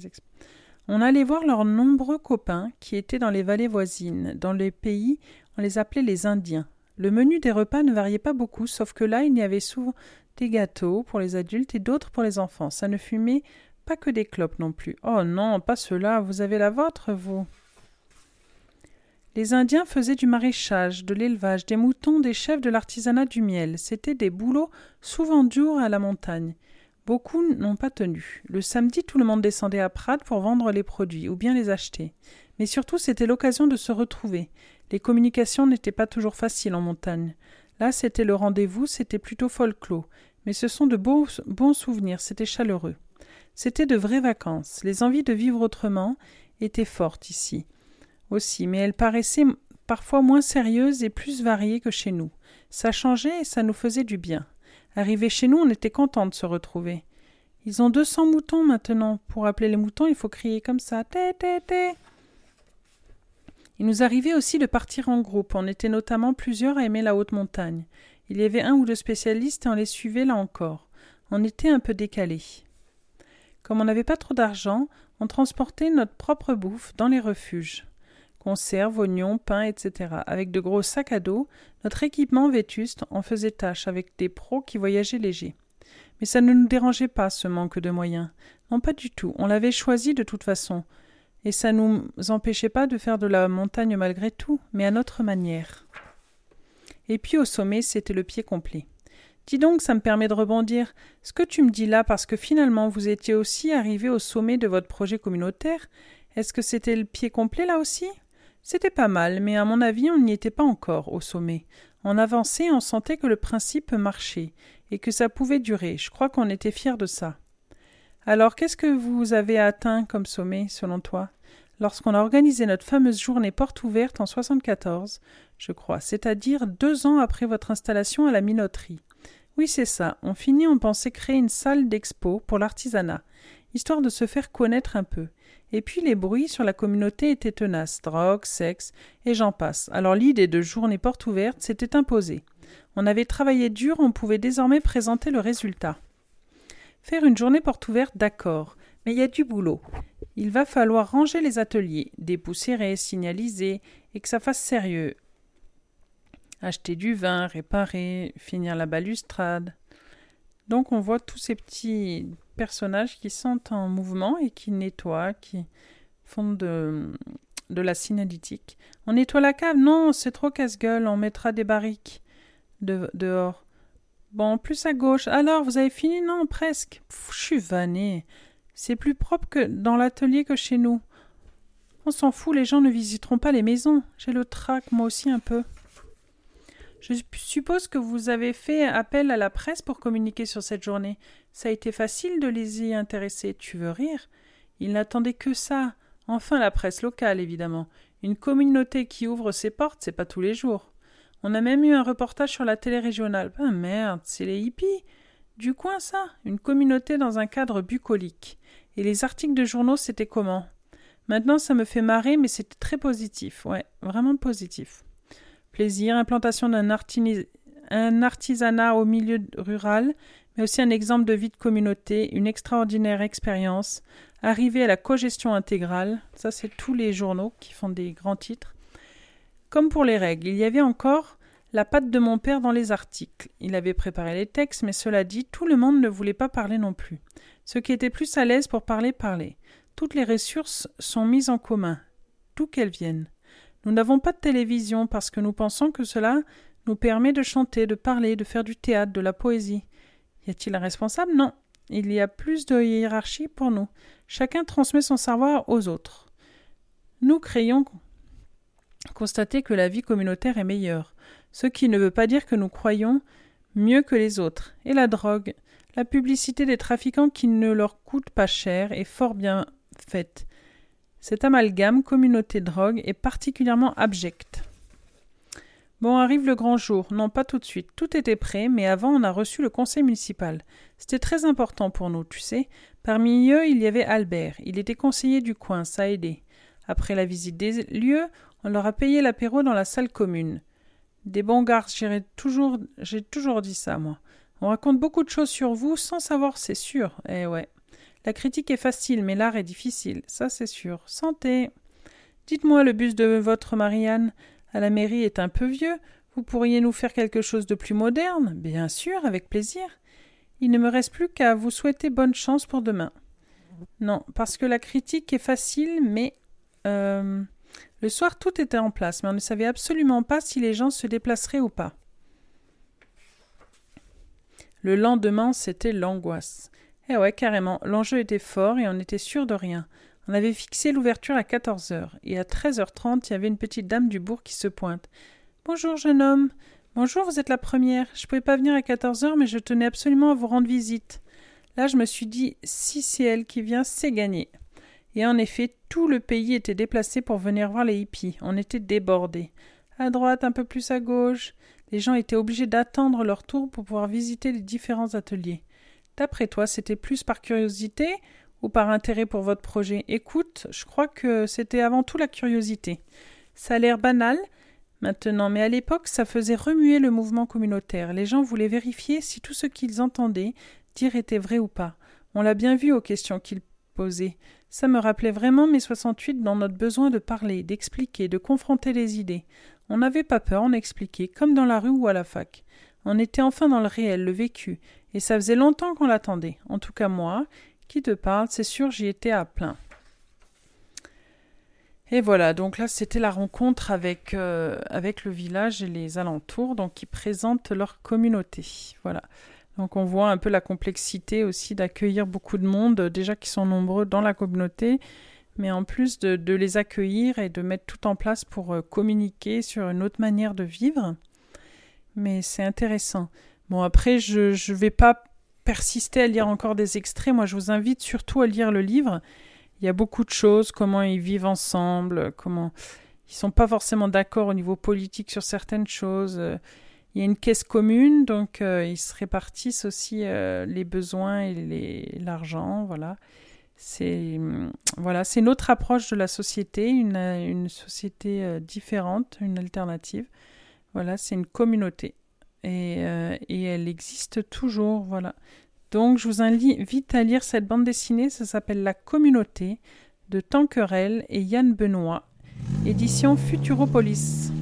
on allait voir leurs nombreux copains qui étaient dans les vallées voisines. Dans les pays, on les appelait les Indiens. Le menu des repas ne variait pas beaucoup, sauf que là, il y avait souvent des gâteaux pour les adultes et d'autres pour les enfants. Ça ne fumait pas que des clopes non plus. Oh non, pas cela, vous avez la vôtre, vous. Les Indiens faisaient du maraîchage, de l'élevage, des moutons, des chefs de l'artisanat du miel. C'étaient des boulots souvent durs à la montagne. Beaucoup n'ont pas tenu. Le samedi, tout le monde descendait à Prades pour vendre les produits ou bien les acheter. Mais surtout, c'était l'occasion de se retrouver. Les communications n'étaient pas toujours faciles en montagne. Là, c'était le rendez-vous, c'était plutôt folklore. Mais ce sont de beaux, bons souvenirs, c'était chaleureux. C'était de vraies vacances. Les envies de vivre autrement étaient fortes ici aussi, mais elles paraissaient parfois moins sérieuses et plus variées que chez nous. Ça changeait et ça nous faisait du bien. Arrivé chez nous, on était content de se retrouver. Ils ont deux cents moutons maintenant. Pour appeler les moutons, il faut crier comme ça. Té, té, té. Il nous arrivait aussi de partir en groupe. On était notamment plusieurs à aimer la haute montagne. Il y avait un ou deux spécialistes et on les suivait là encore. On était un peu décalés. Comme on n'avait pas trop d'argent, on transportait notre propre bouffe dans les refuges. Conserves, oignons, pain, etc. Avec de gros sacs à dos, notre équipement vétuste en faisait tâche avec des pros qui voyageaient légers. Mais ça ne nous dérangeait pas, ce manque de moyens. Non, pas du tout. On l'avait choisi de toute façon. Et ça ne nous empêchait pas de faire de la montagne malgré tout, mais à notre manière. Et puis au sommet, c'était le pied complet. Dis donc, ça me permet de rebondir. Ce que tu me dis là, parce que finalement vous étiez aussi arrivé au sommet de votre projet communautaire, est-ce que c'était le pied complet là aussi? C'était pas mal, mais à mon avis, on n'y était pas encore au sommet. On avançait on sentait que le principe marchait, et que ça pouvait durer. Je crois qu'on était fiers de ça. Alors, qu'est-ce que vous avez atteint comme sommet, selon toi? Lorsqu'on a organisé notre fameuse journée porte ouverte en 74, je crois, c'est-à-dire deux ans après votre installation à la minoterie. Oui, c'est ça. On finit, on pensait créer une salle d'expo pour l'artisanat, histoire de se faire connaître un peu. Et puis les bruits sur la communauté étaient tenaces, drogue, sexe, et j'en passe. Alors l'idée de journée porte ouverte s'était imposée. On avait travaillé dur, on pouvait désormais présenter le résultat. Faire une journée porte ouverte, d'accord, mais il y a du boulot. Il va falloir ranger les ateliers, dépoussiérer, signaliser, et que ça fasse sérieux acheter du vin, réparer, finir la balustrade. Donc on voit tous ces petits personnages qui sont en mouvement et qui nettoient, qui font de, de la signalétique. On nettoie la cave? Non, c'est trop casse-gueule, on mettra des barriques dehors. Bon, plus à gauche. Alors, vous avez fini Non, presque. je suis vanné. C'est plus propre que dans l'atelier que chez nous. On s'en fout, les gens ne visiteront pas les maisons. J'ai le trac, moi aussi un peu. Je suppose que vous avez fait appel à la presse pour communiquer sur cette journée. Ça a été facile de les y intéresser. Tu veux rire? Ils n'attendaient que ça. Enfin la presse locale, évidemment. Une communauté qui ouvre ses portes, c'est pas tous les jours. On a même eu un reportage sur la télé régionale. Ah merde, c'est les hippies. Du coin, ça Une communauté dans un cadre bucolique. Et les articles de journaux, c'était comment? Maintenant, ça me fait marrer, mais c'était très positif. Ouais, vraiment positif. Plaisir, implantation d'un artisanat au milieu rural, mais aussi un exemple de vie de communauté, une extraordinaire expérience, arriver à la cogestion intégrale, ça c'est tous les journaux qui font des grands titres. Comme pour les règles, il y avait encore la patte de mon père dans les articles. Il avait préparé les textes, mais cela dit, tout le monde ne voulait pas parler non plus. Ceux qui étaient plus à l'aise pour parler parlaient. Toutes les ressources sont mises en commun, d'où qu'elles viennent. Nous n'avons pas de télévision parce que nous pensons que cela nous permet de chanter, de parler, de faire du théâtre, de la poésie. Y a-t-il un responsable? Non. Il y a plus de hiérarchie pour nous. Chacun transmet son savoir aux autres. Nous constater que la vie communautaire est meilleure, ce qui ne veut pas dire que nous croyons mieux que les autres. Et la drogue, la publicité des trafiquants qui ne leur coûte pas cher est fort bien faite. Cet amalgame communauté-drogue est particulièrement abject. Bon, arrive le grand jour. Non, pas tout de suite. Tout était prêt, mais avant on a reçu le conseil municipal. C'était très important pour nous, tu sais. Parmi eux, il y avait Albert. Il était conseiller du coin, ça a aidé. Après la visite des lieux, on leur a payé l'apéro dans la salle commune. Des bons garces, j'ai toujours, dit ça, moi. On raconte beaucoup de choses sur vous sans savoir, c'est sûr. Eh ouais. La critique est facile, mais l'art est difficile, ça c'est sûr. Santé. Dites-moi, le bus de votre Marianne à la mairie est un peu vieux. Vous pourriez nous faire quelque chose de plus moderne? Bien sûr, avec plaisir. Il ne me reste plus qu'à vous souhaiter bonne chance pour demain. Non, parce que la critique est facile, mais euh, le soir tout était en place, mais on ne savait absolument pas si les gens se déplaceraient ou pas. Le lendemain, c'était l'angoisse. Eh ouais, carrément. L'enjeu était fort et on était sûr de rien. On avait fixé l'ouverture à 14 heures, et à 13h30, il y avait une petite dame du bourg qui se pointe. Bonjour, jeune homme. Bonjour, vous êtes la première. Je ne pouvais pas venir à 14 heures, mais je tenais absolument à vous rendre visite. Là, je me suis dit, si c'est elle qui vient, c'est gagné. Et en effet, tout le pays était déplacé pour venir voir les hippies. On était débordés. À droite, un peu plus à gauche. Les gens étaient obligés d'attendre leur tour pour pouvoir visiter les différents ateliers. D'après toi, c'était plus par curiosité ou par intérêt pour votre projet? Écoute, je crois que c'était avant tout la curiosité. Ça a l'air banal maintenant, mais à l'époque, ça faisait remuer le mouvement communautaire. Les gens voulaient vérifier si tout ce qu'ils entendaient dire était vrai ou pas. On l'a bien vu aux questions qu'ils posaient. Ça me rappelait vraiment mai 68 dans notre besoin de parler, d'expliquer, de confronter les idées. On n'avait pas peur, on expliquait, comme dans la rue ou à la fac. On était enfin dans le réel, le vécu, et ça faisait longtemps qu'on l'attendait. En tout cas moi, qui te parle, c'est sûr, j'y étais à plein. Et voilà, donc là c'était la rencontre avec, euh, avec le village et les alentours, donc qui présentent leur communauté. Voilà. Donc on voit un peu la complexité aussi d'accueillir beaucoup de monde, déjà qui sont nombreux dans la communauté, mais en plus de, les accueillir et de mettre tout en place pour euh, communiquer sur une autre manière de vivre. Mais c'est intéressant. Bon après je ne vais pas persister à lire encore des extraits, moi je vous invite surtout à lire le livre. Il y a beaucoup de choses, comment ils vivent ensemble, comment ils sont pas forcément d'accord au niveau politique sur certaines choses. Il y a une caisse commune, donc euh, ils se répartissent aussi euh, les besoins et l'argent, voilà. C'est voilà, c'est une autre approche de la société, une, une société euh, différente, une alternative. Voilà, c'est une communauté et, euh, et, elle existe toujours, voilà. Donc je vous invite à lire cette bande dessinée, ça s'appelle La Communauté de Tanquerel et Yann Benoît, édition Futuropolis.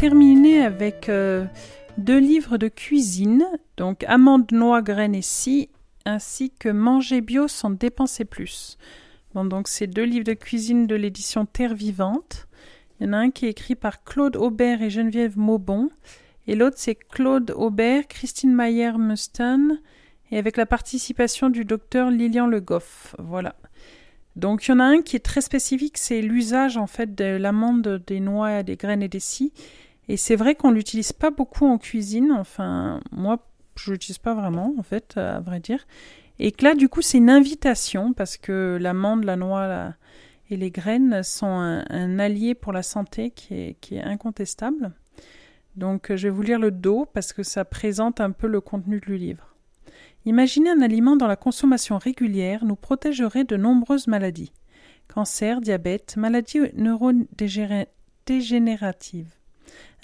Terminer avec euh, deux livres de cuisine, donc Amandes, noix, graines et scie, ainsi que Manger bio sans dépenser plus. Donc c'est deux livres de cuisine de l'édition Terre Vivante. Il y en a un qui est écrit par Claude Aubert et Geneviève Maubon, et l'autre c'est Claude Aubert, Christine Mayer-Muston, et avec la participation du docteur Lilian Le Goff. Voilà. Donc il y en a un qui est très spécifique, c'est l'usage en fait de l'amande des noix, des graines et des scies. Et c'est vrai qu'on l'utilise pas beaucoup en cuisine. Enfin, moi, je l'utilise pas vraiment en fait, à vrai dire. Et que là, du coup, c'est une invitation parce que l'amande, la noix et les graines sont un, allié pour la santé qui est, qui est incontestable. Donc, je vais vous lire le dos parce que ça présente un peu le contenu du livre. Imaginer un aliment dont la consommation régulière nous protégerait de nombreuses maladies cancer, diabète, maladies neurodégénératives.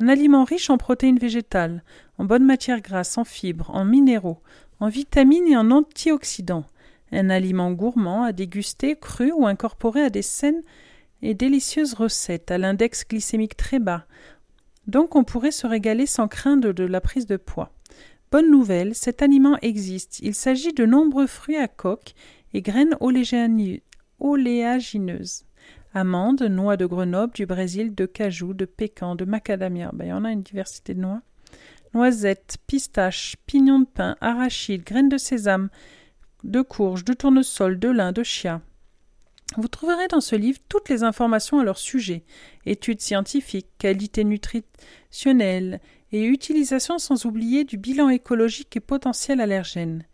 Un aliment riche en protéines végétales, en bonnes matières grasses, en fibres, en minéraux, en vitamines et en antioxydants. Un aliment gourmand à déguster cru ou incorporé à des saines et délicieuses recettes à l'index glycémique très bas. Donc on pourrait se régaler sans craindre de la prise de poids. Bonne nouvelle, cet aliment existe. Il s'agit de nombreux fruits à coque et graines oléagineuses. Amandes, noix de Grenoble, du Brésil, de cajou, de pécan, de macadamia. Ben, il y en a une diversité de noix. Noisettes, pistaches, pignons de pain, arachides, graines de sésame, de courge, de tournesol, de lin, de chia. Vous trouverez dans ce livre toutes les informations à leur sujet, études scientifiques, qualité nutritionnelle, et utilisation sans oublier du bilan écologique et potentiel allergène.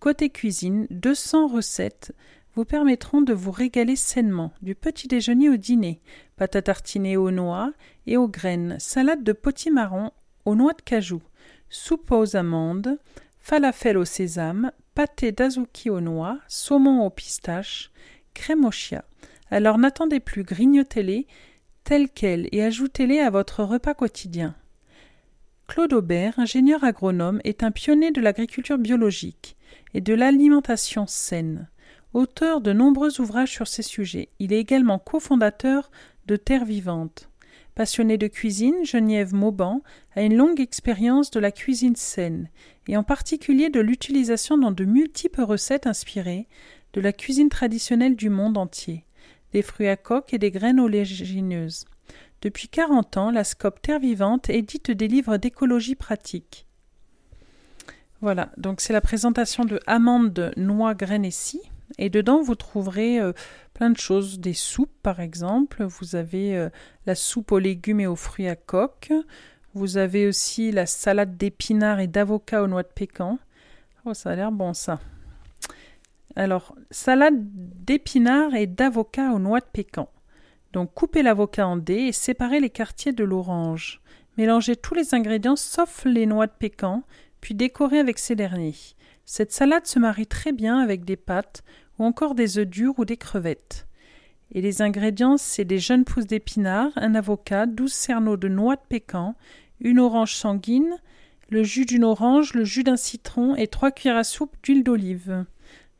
Côté cuisine, 200 recettes vous permettront de vous régaler sainement, du petit déjeuner au dîner, pâte à tartiner aux noix et aux graines, salade de potimarron aux noix de cajou, soupe aux amandes, falafel au sésame, pâté d'azuki aux noix, saumon aux pistaches, crème au chia. Alors n'attendez plus, grignotez-les telles quelles et ajoutez-les à votre repas quotidien. Claude Aubert, ingénieur agronome, est un pionnier de l'agriculture biologique et de l'alimentation saine. Auteur de nombreux ouvrages sur ces sujets, il est également cofondateur de Terre Vivante. Passionné de cuisine, Geneviève Mauban a une longue expérience de la cuisine saine, et en particulier de l'utilisation dans de multiples recettes inspirées de la cuisine traditionnelle du monde entier, des fruits à coque et des graines oléagineuses. Depuis 40 ans, la SCOP Terre Vivante édite des livres d'écologie pratique. Voilà, donc c'est la présentation de amandes, noix, graines et. Et dedans, vous trouverez euh, plein de choses, des soupes par exemple. Vous avez euh, la soupe aux légumes et aux fruits à coque. Vous avez aussi la salade d'épinards et d'avocat aux noix de pécan. Oh, ça a l'air bon ça. Alors, salade d'épinards et d'avocat aux noix de pécan. Donc coupez l'avocat en dés et séparez les quartiers de l'orange. Mélangez tous les ingrédients sauf les noix de pécan, puis décorez avec ces derniers. Cette salade se marie très bien avec des pâtes ou encore des œufs durs ou des crevettes. Et les ingrédients, c'est des jeunes pousses d'épinards, un avocat, douze cerneaux de noix de pécan, une orange sanguine, le jus d'une orange, le jus d'un citron et trois cuillères à soupe d'huile d'olive.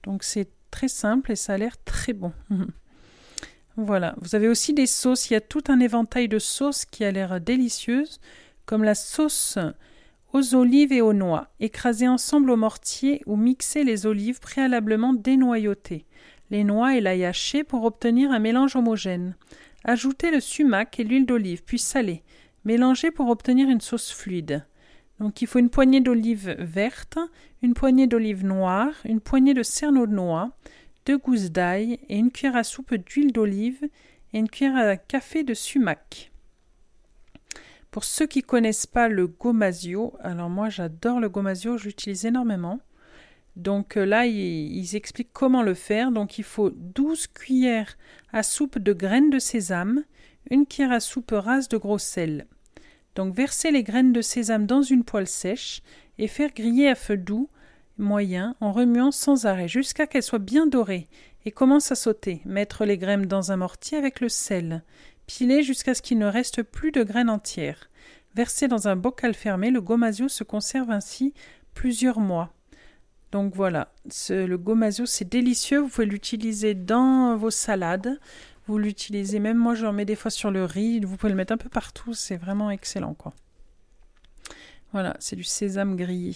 Donc c'est très simple et ça a l'air très bon. Voilà. Vous avez aussi des sauces. Il y a tout un éventail de sauces qui a l'air délicieuse, comme la sauce aux olives et aux noix. Écrasez ensemble au mortier ou mixez les olives préalablement dénoyautées, les noix et l'ail haché pour obtenir un mélange homogène. Ajoutez le sumac et l'huile d'olive, puis salez. Mélangez pour obtenir une sauce fluide. Donc il faut une poignée d'olives vertes, une poignée d'olives noires, une poignée de cerneaux de noix, deux gousses d'ail et une cuillère à soupe d'huile d'olive et une cuillère à café de sumac. Pour ceux qui connaissent pas le gomasio, alors moi j'adore le gomasio, j'utilise énormément. Donc euh, là, ils, expliquent comment le faire. Donc il faut 12 cuillères à soupe de graines de sésame, une cuillère à soupe rase de gros sel. Donc versez les graines de sésame dans une poêle sèche et faire griller à feu doux moyen en remuant sans arrêt jusqu'à qu'elles soient bien dorées et commence à sauter. Mettre les graines dans un mortier avec le sel. Piler jusqu'à ce qu'il ne reste plus de graines entières. Verser dans un bocal fermé, le gomasio se conserve ainsi plusieurs mois. Donc voilà, le gomasio c'est délicieux, vous pouvez l'utiliser dans vos salades, vous l'utilisez même moi j'en mets des fois sur le riz, vous pouvez le mettre un peu partout, c'est vraiment excellent quoi. Voilà, c'est du sésame grillé.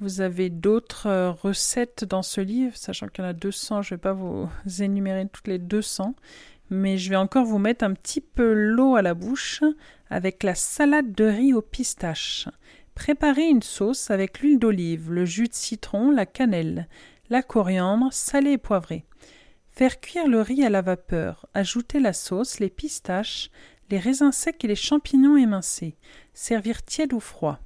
Vous avez d'autres euh, recettes dans ce livre, sachant qu'il y en a 200, je ne vais pas vous énumérer toutes les 200, mais je vais encore vous mettre un petit peu l'eau à la bouche avec la salade de riz aux pistaches. Préparez une sauce avec l'huile d'olive, le jus de citron, la cannelle, la coriandre, salée et poivrée. Faire cuire le riz à la vapeur, ajouter la sauce, les pistaches, les raisins secs et les champignons émincés. Servir tiède ou froid.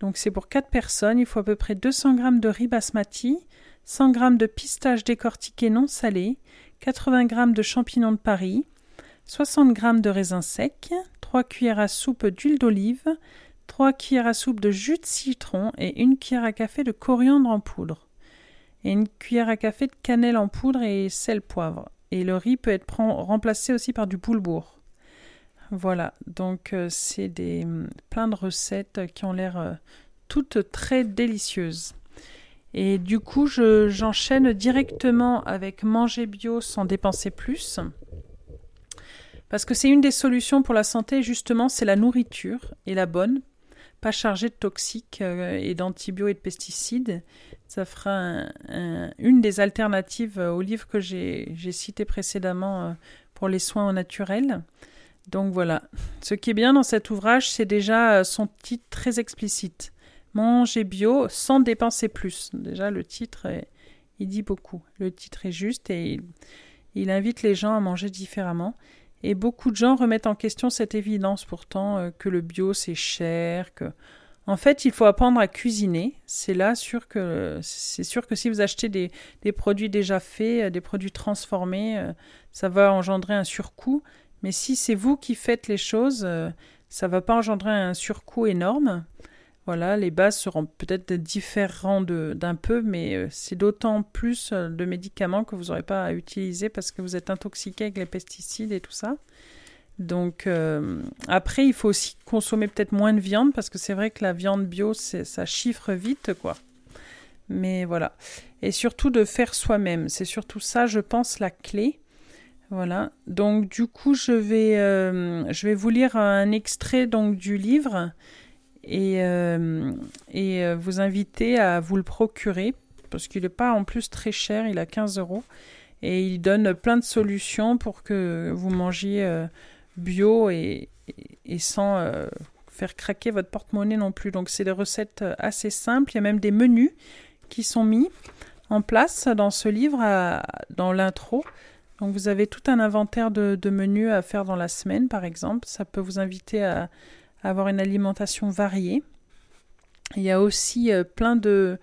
Donc c'est pour 4 personnes, il faut à peu près 200 g de riz basmati, 100 g de pistaches décortiquées non salées, 80 g de champignons de Paris, 60 g de raisins secs, 3 cuillères à soupe d'huile d'olive, 3 cuillères à soupe de jus de citron et une cuillère à café de coriandre en poudre. Et une cuillère à café de cannelle en poudre et sel poivre. Et le riz peut être remplacé aussi par du boulebourg. Voilà, donc euh, c'est des hum, plein de recettes qui ont l'air euh, toutes très délicieuses. Et du coup, j'enchaîne directement avec manger bio sans dépenser plus. Parce que c'est une des solutions pour la santé, justement, c'est la nourriture, et la bonne, pas chargée de toxiques euh, et d'antibiotiques et de pesticides. Ça fera une des alternatives au livre que j'ai cité précédemment pour les soins au naturel. Donc voilà. Ce qui est bien dans cet ouvrage, c'est déjà euh, son titre très explicite. Manger bio sans dépenser plus. Déjà, le titre, il dit beaucoup. Le titre est juste et il, invite les gens à manger différemment. Et beaucoup de gens remettent en question cette évidence pourtant euh, que le bio c'est cher, que en fait il faut apprendre à cuisiner. C'est là sûr que c'est sûr que si vous achetez des, des, produits déjà faits, euh, des produits transformés, ça va engendrer un surcoût. Mais si c'est vous qui faites les choses, euh, ça va pas engendrer un surcoût énorme. Voilà, les bases seront peut-être différentes d'un peu, mais euh, c'est d'autant plus euh, de médicaments que vous n'aurez pas à utiliser parce que vous êtes intoxiqué avec les pesticides et tout ça. Donc euh, après, il faut aussi consommer peut-être moins de viande parce que c'est vrai que la viande bio, ça chiffre vite, quoi. Mais voilà. Et surtout de faire soi-même. C'est surtout ça, je pense, la clé. Voilà. Donc du coup, je vais, je vais vous lire un extrait donc du livre et, euh, euh, vous inviter à vous le procurer parce qu'il n'est pas en plus très cher, il a 15 euros et il donne plein de solutions pour que vous mangiez euh, bio et, sans faire craquer votre porte-monnaie non plus. Donc c'est des recettes assez simples, il y a même des menus qui sont mis en place dans ce livre, dans l'intro. Donc vous avez tout un inventaire de menus à faire dans la semaine par exemple. Ça peut vous inviter à avoir une alimentation variée. Il y a aussi euh, plein de,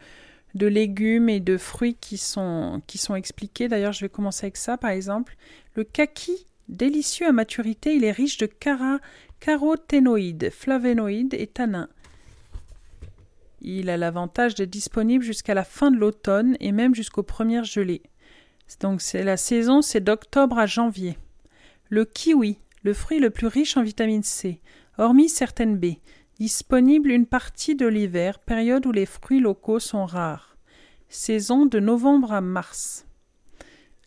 légumes et de fruits qui sont, expliqués. D'ailleurs, je vais commencer avec ça, par exemple. Le kaki, délicieux à maturité, il est riche de caroténoïdes, flavénoïdes et tanins. Il a l'avantage d'être disponible jusqu'à la fin de l'automne et même jusqu'aux premières gelées. Donc la saison, c'est d'octobre à janvier. Le kiwi, le fruit le plus riche en vitamine C, hormis certaines baies, disponibles une partie de l'hiver, période où les fruits locaux sont rares. Saison de novembre à mars.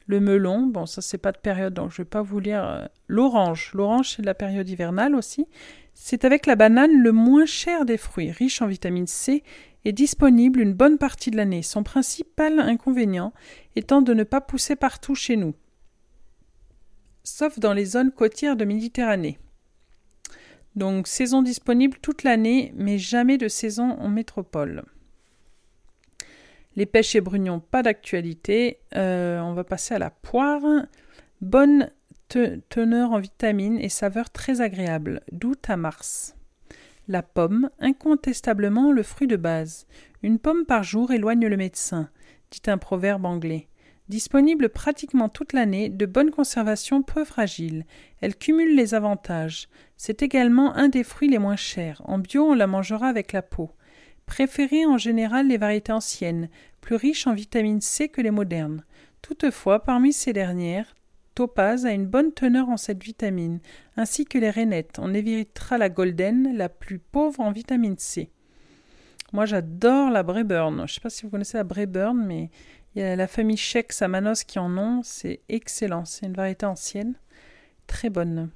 Le melon, bon ça c'est pas de période donc je vais pas vous lire euh, l'orange. L'orange c'est de la période hivernale aussi. C'est avec la banane le moins cher des fruits, riche en vitamine C et disponible une bonne partie de l'année. Son principal inconvénient étant de ne pas pousser partout chez nous, sauf dans les zones côtières de Méditerranée. Donc saison disponible toute l'année, mais jamais de saison en métropole. Les pêches et brugnons, pas d'actualité. Euh, on va passer à la poire. Bonne teneur en vitamines et saveur très agréable, d'août à mars. La pomme, incontestablement le fruit de base. Une pomme par jour éloigne le médecin, dit un proverbe anglais. Disponible pratiquement toute l'année, de bonne conservation, peu fragile. Elle cumule les avantages. C'est également un des fruits les moins chers. En bio, on la mangera avec la peau. Préférez en général les variétés anciennes, plus riches en vitamine C que les modernes. Toutefois, parmi ces dernières, Topaz a une bonne teneur en cette vitamine, ainsi que les rainettes. On évitera la golden, la plus pauvre en vitamine C. Moi, j'adore la Brayburn. Je ne sais pas si vous connaissez la Brayburn, mais il y a la famille Sheikh Samanos qui en ont. C'est excellent. C'est une variété ancienne. Très bonne.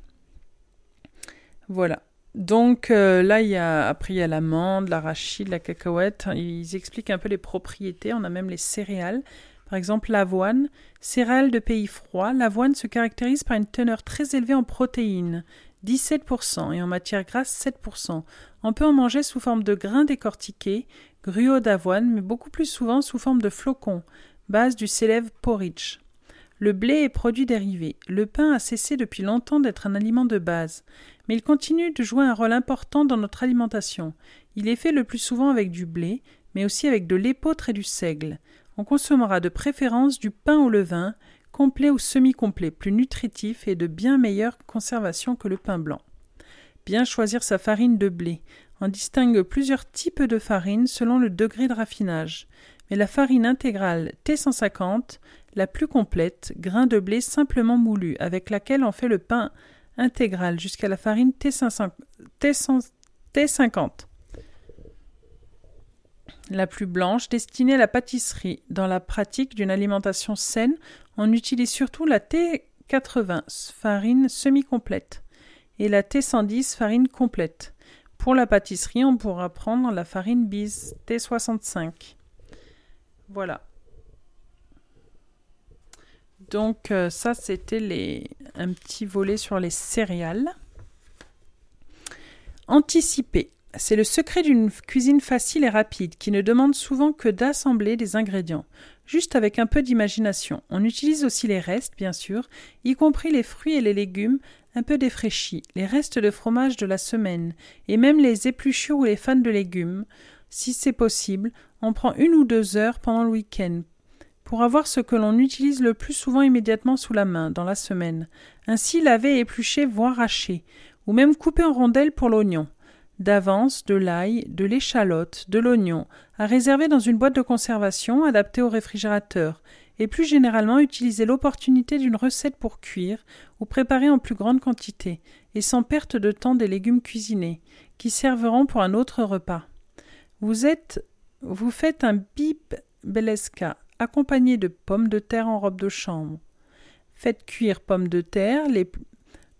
Voilà. Donc euh, là, il y a, après, il l'amande, l'arachide, la cacahuète. Ils expliquent un peu les propriétés. On a même les céréales. Par exemple, l'avoine. Céréales de pays froids, l'avoine se caractérise par une teneur très élevée en protéines, 17%, et en matière grasse, 7%. On peut en manger sous forme de grains décortiqués, gruau d'avoine, mais beaucoup plus souvent sous forme de flocons, base du célèbre porridge. Le blé est produit dérivé. Le pain a cessé depuis longtemps d'être un aliment de base, mais il continue de jouer un rôle important dans notre alimentation. Il est fait le plus souvent avec du blé, mais aussi avec de l'épeautre et du seigle. On consommera de préférence du pain au levain, complet ou semi-complet, plus nutritif et de bien meilleure conservation que le pain blanc. Bien choisir sa farine de blé. On distingue plusieurs types de farine selon le degré de raffinage, mais la farine intégrale T150, la plus complète, grain de blé simplement moulu, avec laquelle on fait le pain intégral jusqu'à la farine T550. T50 la plus blanche, destinée à la pâtisserie. Dans la pratique d'une alimentation saine, on utilise surtout la T80, farine semi-complète, et la T110, farine complète. Pour la pâtisserie, on pourra prendre la farine bise T65. Voilà. Donc euh, ça, c'était un petit volet sur les céréales. Anticiper. C'est le secret d'une cuisine facile et rapide qui ne demande souvent que d'assembler des ingrédients, juste avec un peu d'imagination. On utilise aussi les restes, bien sûr, y compris les fruits et les légumes, un peu défraîchis, les restes de fromage de la semaine, et même les épluchures ou les fans de légumes. Si c'est possible, on prend une ou deux heures pendant le week-end pour avoir ce que l'on utilise le plus souvent immédiatement sous la main dans la semaine. Ainsi laver, éplucher, voire hacher, ou même couper en rondelles pour l'oignon. d'avance, de l'ail, de l'échalote, de l'oignon, à réserver dans une boîte de conservation adaptée au réfrigérateur, et plus généralement utiliser l'opportunité d'une recette pour cuire ou préparer en plus grande quantité, et sans perte de temps des légumes cuisinés, qui serviront pour un autre repas. Vous êtes vous faites un bip accompagné de pommes de terre en robe de chambre. Faites cuire pommes de terre,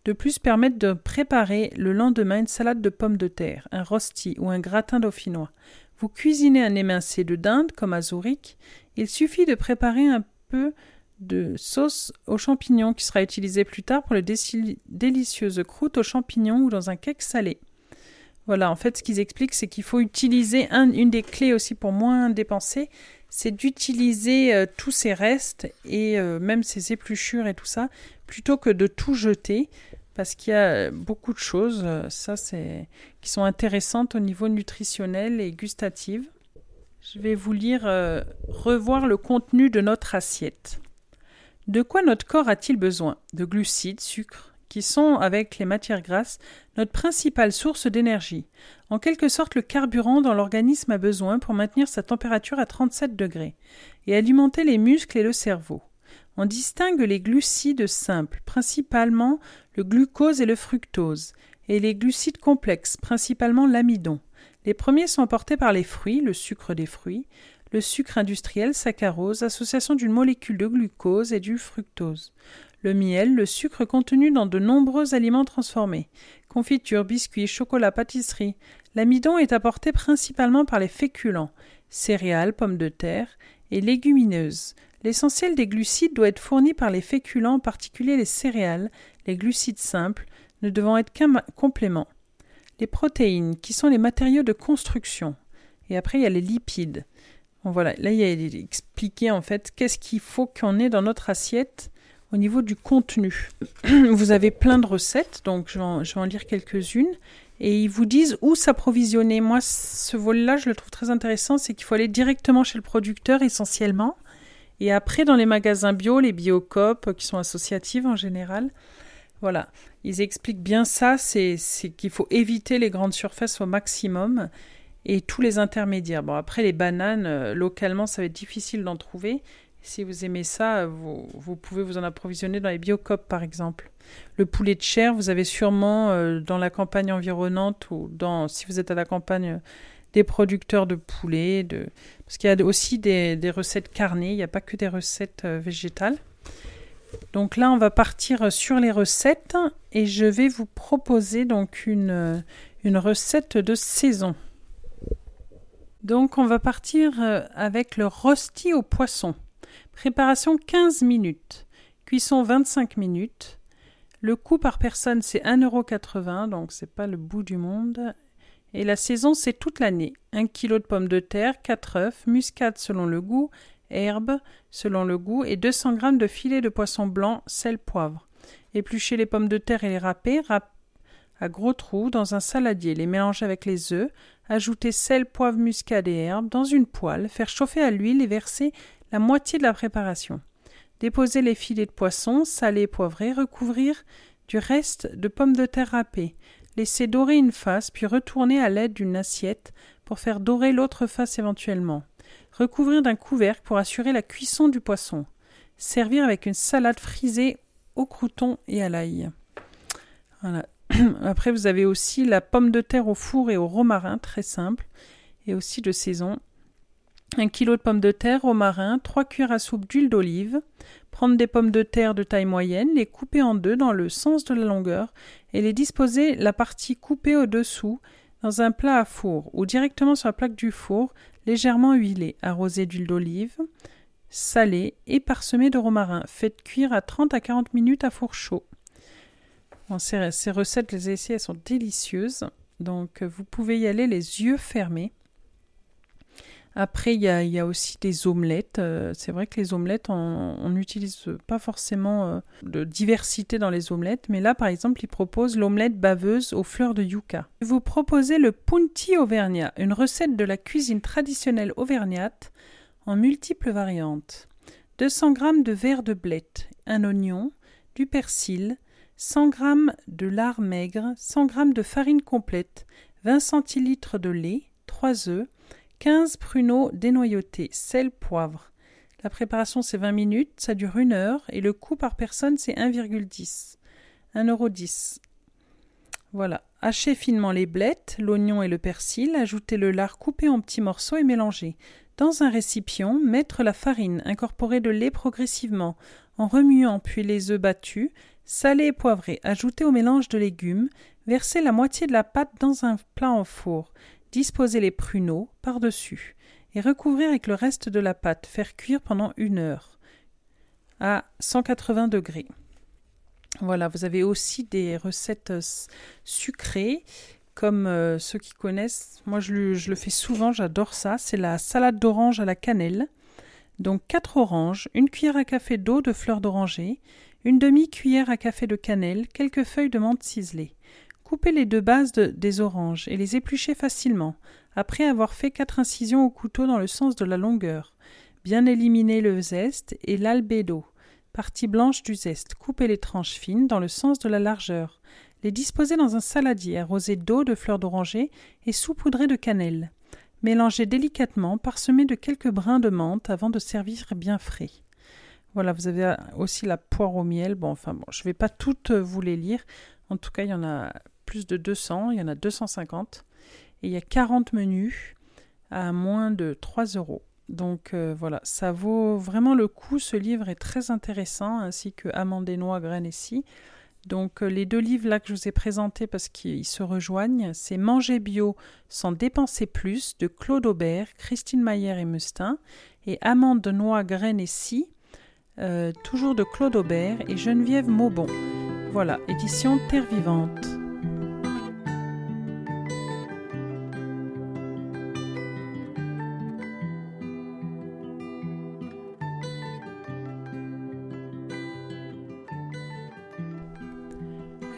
de plus permettent de préparer le lendemain une salade de pommes de terre, un rosti ou un gratin dauphinois. Vous cuisinez un émincé de dinde comme à Zurich. Il suffit de préparer un peu de sauce aux champignons qui sera utilisée plus tard pour le délicieuse croûte aux champignons ou dans un cake salé. Voilà, en fait, ce qu'ils expliquent, c'est qu'il faut utiliser une des clés aussi pour moins dépenser, c'est d'utiliser euh, tous ces restes et euh, même ces épluchures et tout ça, plutôt que de tout jeter parce qu'il y a beaucoup de choses, euh, ça c'est, qui sont intéressantes au niveau nutritionnel et gustatif. Je vais vous lire euh, revoir le contenu de notre assiette. De quoi notre corps a-t-il besoin? De glucides, sucres, qui sont, avec les matières grasses, notre principale source d'énergie, en quelque sorte le carburant dont l'organisme a besoin pour maintenir sa température à 37 degrés, et alimenter les muscles et le cerveau. On distingue les glucides simples, principalement le glucose et le fructose, et les glucides complexes, principalement l'amidon. Les premiers sont apportés par les fruits, le sucre des fruits, le sucre industriel saccharose, association d'une molécule de glucose et du fructose. Le miel, le sucre contenu dans de nombreux aliments transformés, confitures, biscuits, chocolat, pâtisserie. L'amidon est apporté principalement par les féculents, céréales, pommes de terre et légumineuses. L'essentiel des glucides doit être fourni par les féculents, en particulier les céréales, les glucides simples, ne devant être qu'un complément. Les protéines, qui sont les matériaux de construction. Et après, il y a les lipides. voilà, là, il y a expliqué en fait qu'est-ce qu'il faut qu'on ait dans notre assiette au niveau du contenu. Vous avez plein de recettes, donc je vais en, lire quelques-unes. Et ils vous disent où s'approvisionner. Moi, ce vol-là, je le trouve très intéressant, c'est qu'il faut aller directement chez le producteur essentiellement. Et après, dans les magasins bio, les biocopes qui sont associatives en général, voilà, ils expliquent bien ça, c'est qu'il faut éviter les grandes surfaces au maximum et tous les intermédiaires. Bon, après, les bananes, euh, localement, ça va être difficile d'en trouver. Si vous aimez ça, vous, pouvez vous en approvisionner dans les biocopes, par exemple. Le poulet de chair, vous avez sûrement euh, dans la campagne environnante ou dans, si vous êtes à la campagne des producteurs de poulet, de... parce qu'il y a aussi des, recettes carnées, il n'y a pas que des recettes euh, végétales. Donc là, on va partir sur les recettes et je vais vous proposer donc une, euh, une recette de saison. Donc on va partir euh, avec le rosti au poisson. Préparation 15 minutes. Cuisson 25 minutes. Le coût par personne c'est 1,80€, donc c'est pas le bout du monde. Et la saison, c'est toute l'année. Un kilo de pommes de terre, 4 œufs, muscade selon le goût, herbes selon le goût et 200 g de filet de poisson blanc, sel, poivre. Éplucher les pommes de terre et les râper à gros trous dans un saladier, les mélanger avec les œufs, ajouter sel, poivre, muscade et herbes dans une poêle, faire chauffer à l'huile et verser la moitié de la préparation. Déposer les filets de poisson, salés et poivrés, recouvrir du reste de pommes de terre râpées, Laissez dorer une face, puis retourner à l'aide d'une assiette pour faire dorer l'autre face éventuellement. Recouvrir d'un couvercle pour assurer la cuisson du poisson. Servir avec une salade frisée au crouton et à l'ail. Voilà. Après, vous avez aussi la pomme de terre au four et au romarin, très simple, et aussi de saison. Un kilo de pommes de terre, romarin, trois cuillères à soupe d'huile d'olive, Prendre des pommes de terre de taille moyenne, les couper en deux dans le sens de la longueur et les disposer la partie coupée au-dessous dans un plat à four ou directement sur la plaque du four, légèrement huilé, arrosé d'huile d'olive, salé et parsemé de romarin. Faites cuire à 30 à 40 minutes à four chaud. ces, recettes, les essais, elles sont délicieuses. Donc, vous pouvez y aller les yeux fermés. Après, il y a, aussi des omelettes. Euh, c'est vrai que les omelettes, on n'utilise pas forcément euh, de diversité dans les omelettes, mais là, par exemple, ils proposent l'omelette baveuse aux fleurs de yucca. Vous proposez le punti auvergnat, une recette de la cuisine traditionnelle auvergnate en multiples variantes. 200 g de verre de blette, un oignon, du persil, 100 g de lard maigre, 100 g de farine complète, 20 centilitres de lait, 3 œufs, 15 pruneaux dénoyautés, sel, poivre. La préparation c'est 20 minutes, ça dure une heure et le coût par personne c'est 1,10. 1,10€. Voilà. Hachez finement les blettes, l'oignon et le persil, ajoutez le lard coupé en petits morceaux et mélangez. Dans un récipient, mettre la farine, incorporer le lait progressivement, en remuant puis les œufs battus, salés et poivrés, ajoutez au mélange de légumes, versez la moitié de la pâte dans un plat en four, disposez les pruneaux par-dessus et recouvrir avec le reste de la pâte, faire cuire pendant une heure à 180 degrés. Voilà, vous avez aussi des recettes euh, sucrées, comme euh, ceux qui connaissent. Moi, je le, fais souvent, j'adore ça. C'est la salade d'orange à la cannelle. Donc, 4 oranges, une cuillère à café d'eau de fleurs d'oranger, une demi-cuillère à café de cannelle, quelques feuilles de menthe ciselées. Coupez les deux bases des oranges et les épluchez facilement, après avoir fait quatre incisions au couteau dans le sens de la longueur. Bien éliminer le zeste et l'albédo. Partie blanche du zeste, coupez les tranches fines dans le sens de la largeur. Les disposez dans un saladier arrosé d'eau, de fleurs d'oranger et saupoudré de cannelle. Mélangez délicatement, parsemez de quelques brins de menthe avant de servir bien frais. Voilà, vous avez aussi la poire au miel. Bon, enfin bon, je ne vais pas toutes vous les lire. En tout cas, il y en a plus de 200, il y en a 250. Et il y a 40 menus à moins de 3 euros. Donc euh, voilà, ça vaut vraiment le coup. Ce livre est très intéressant, ainsi que Amande et Noix, Graines et. Donc euh, les deux livres là que je vous ai présentés parce qu'ils se rejoignent, c'est Manger bio sans dépenser plus de Claude Aubert, Christine Maillère et Mustin, et Amande, Noix, Graines et euh, toujours de Claude Aubert et Geneviève Maubon. Voilà, édition Terre Vivante.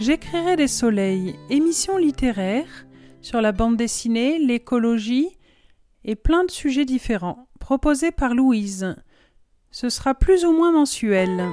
J'écrirai des soleils, émissions littéraires sur la bande dessinée, l'écologie et plein de sujets différents, proposés par Louise. Ce sera plus ou moins mensuel.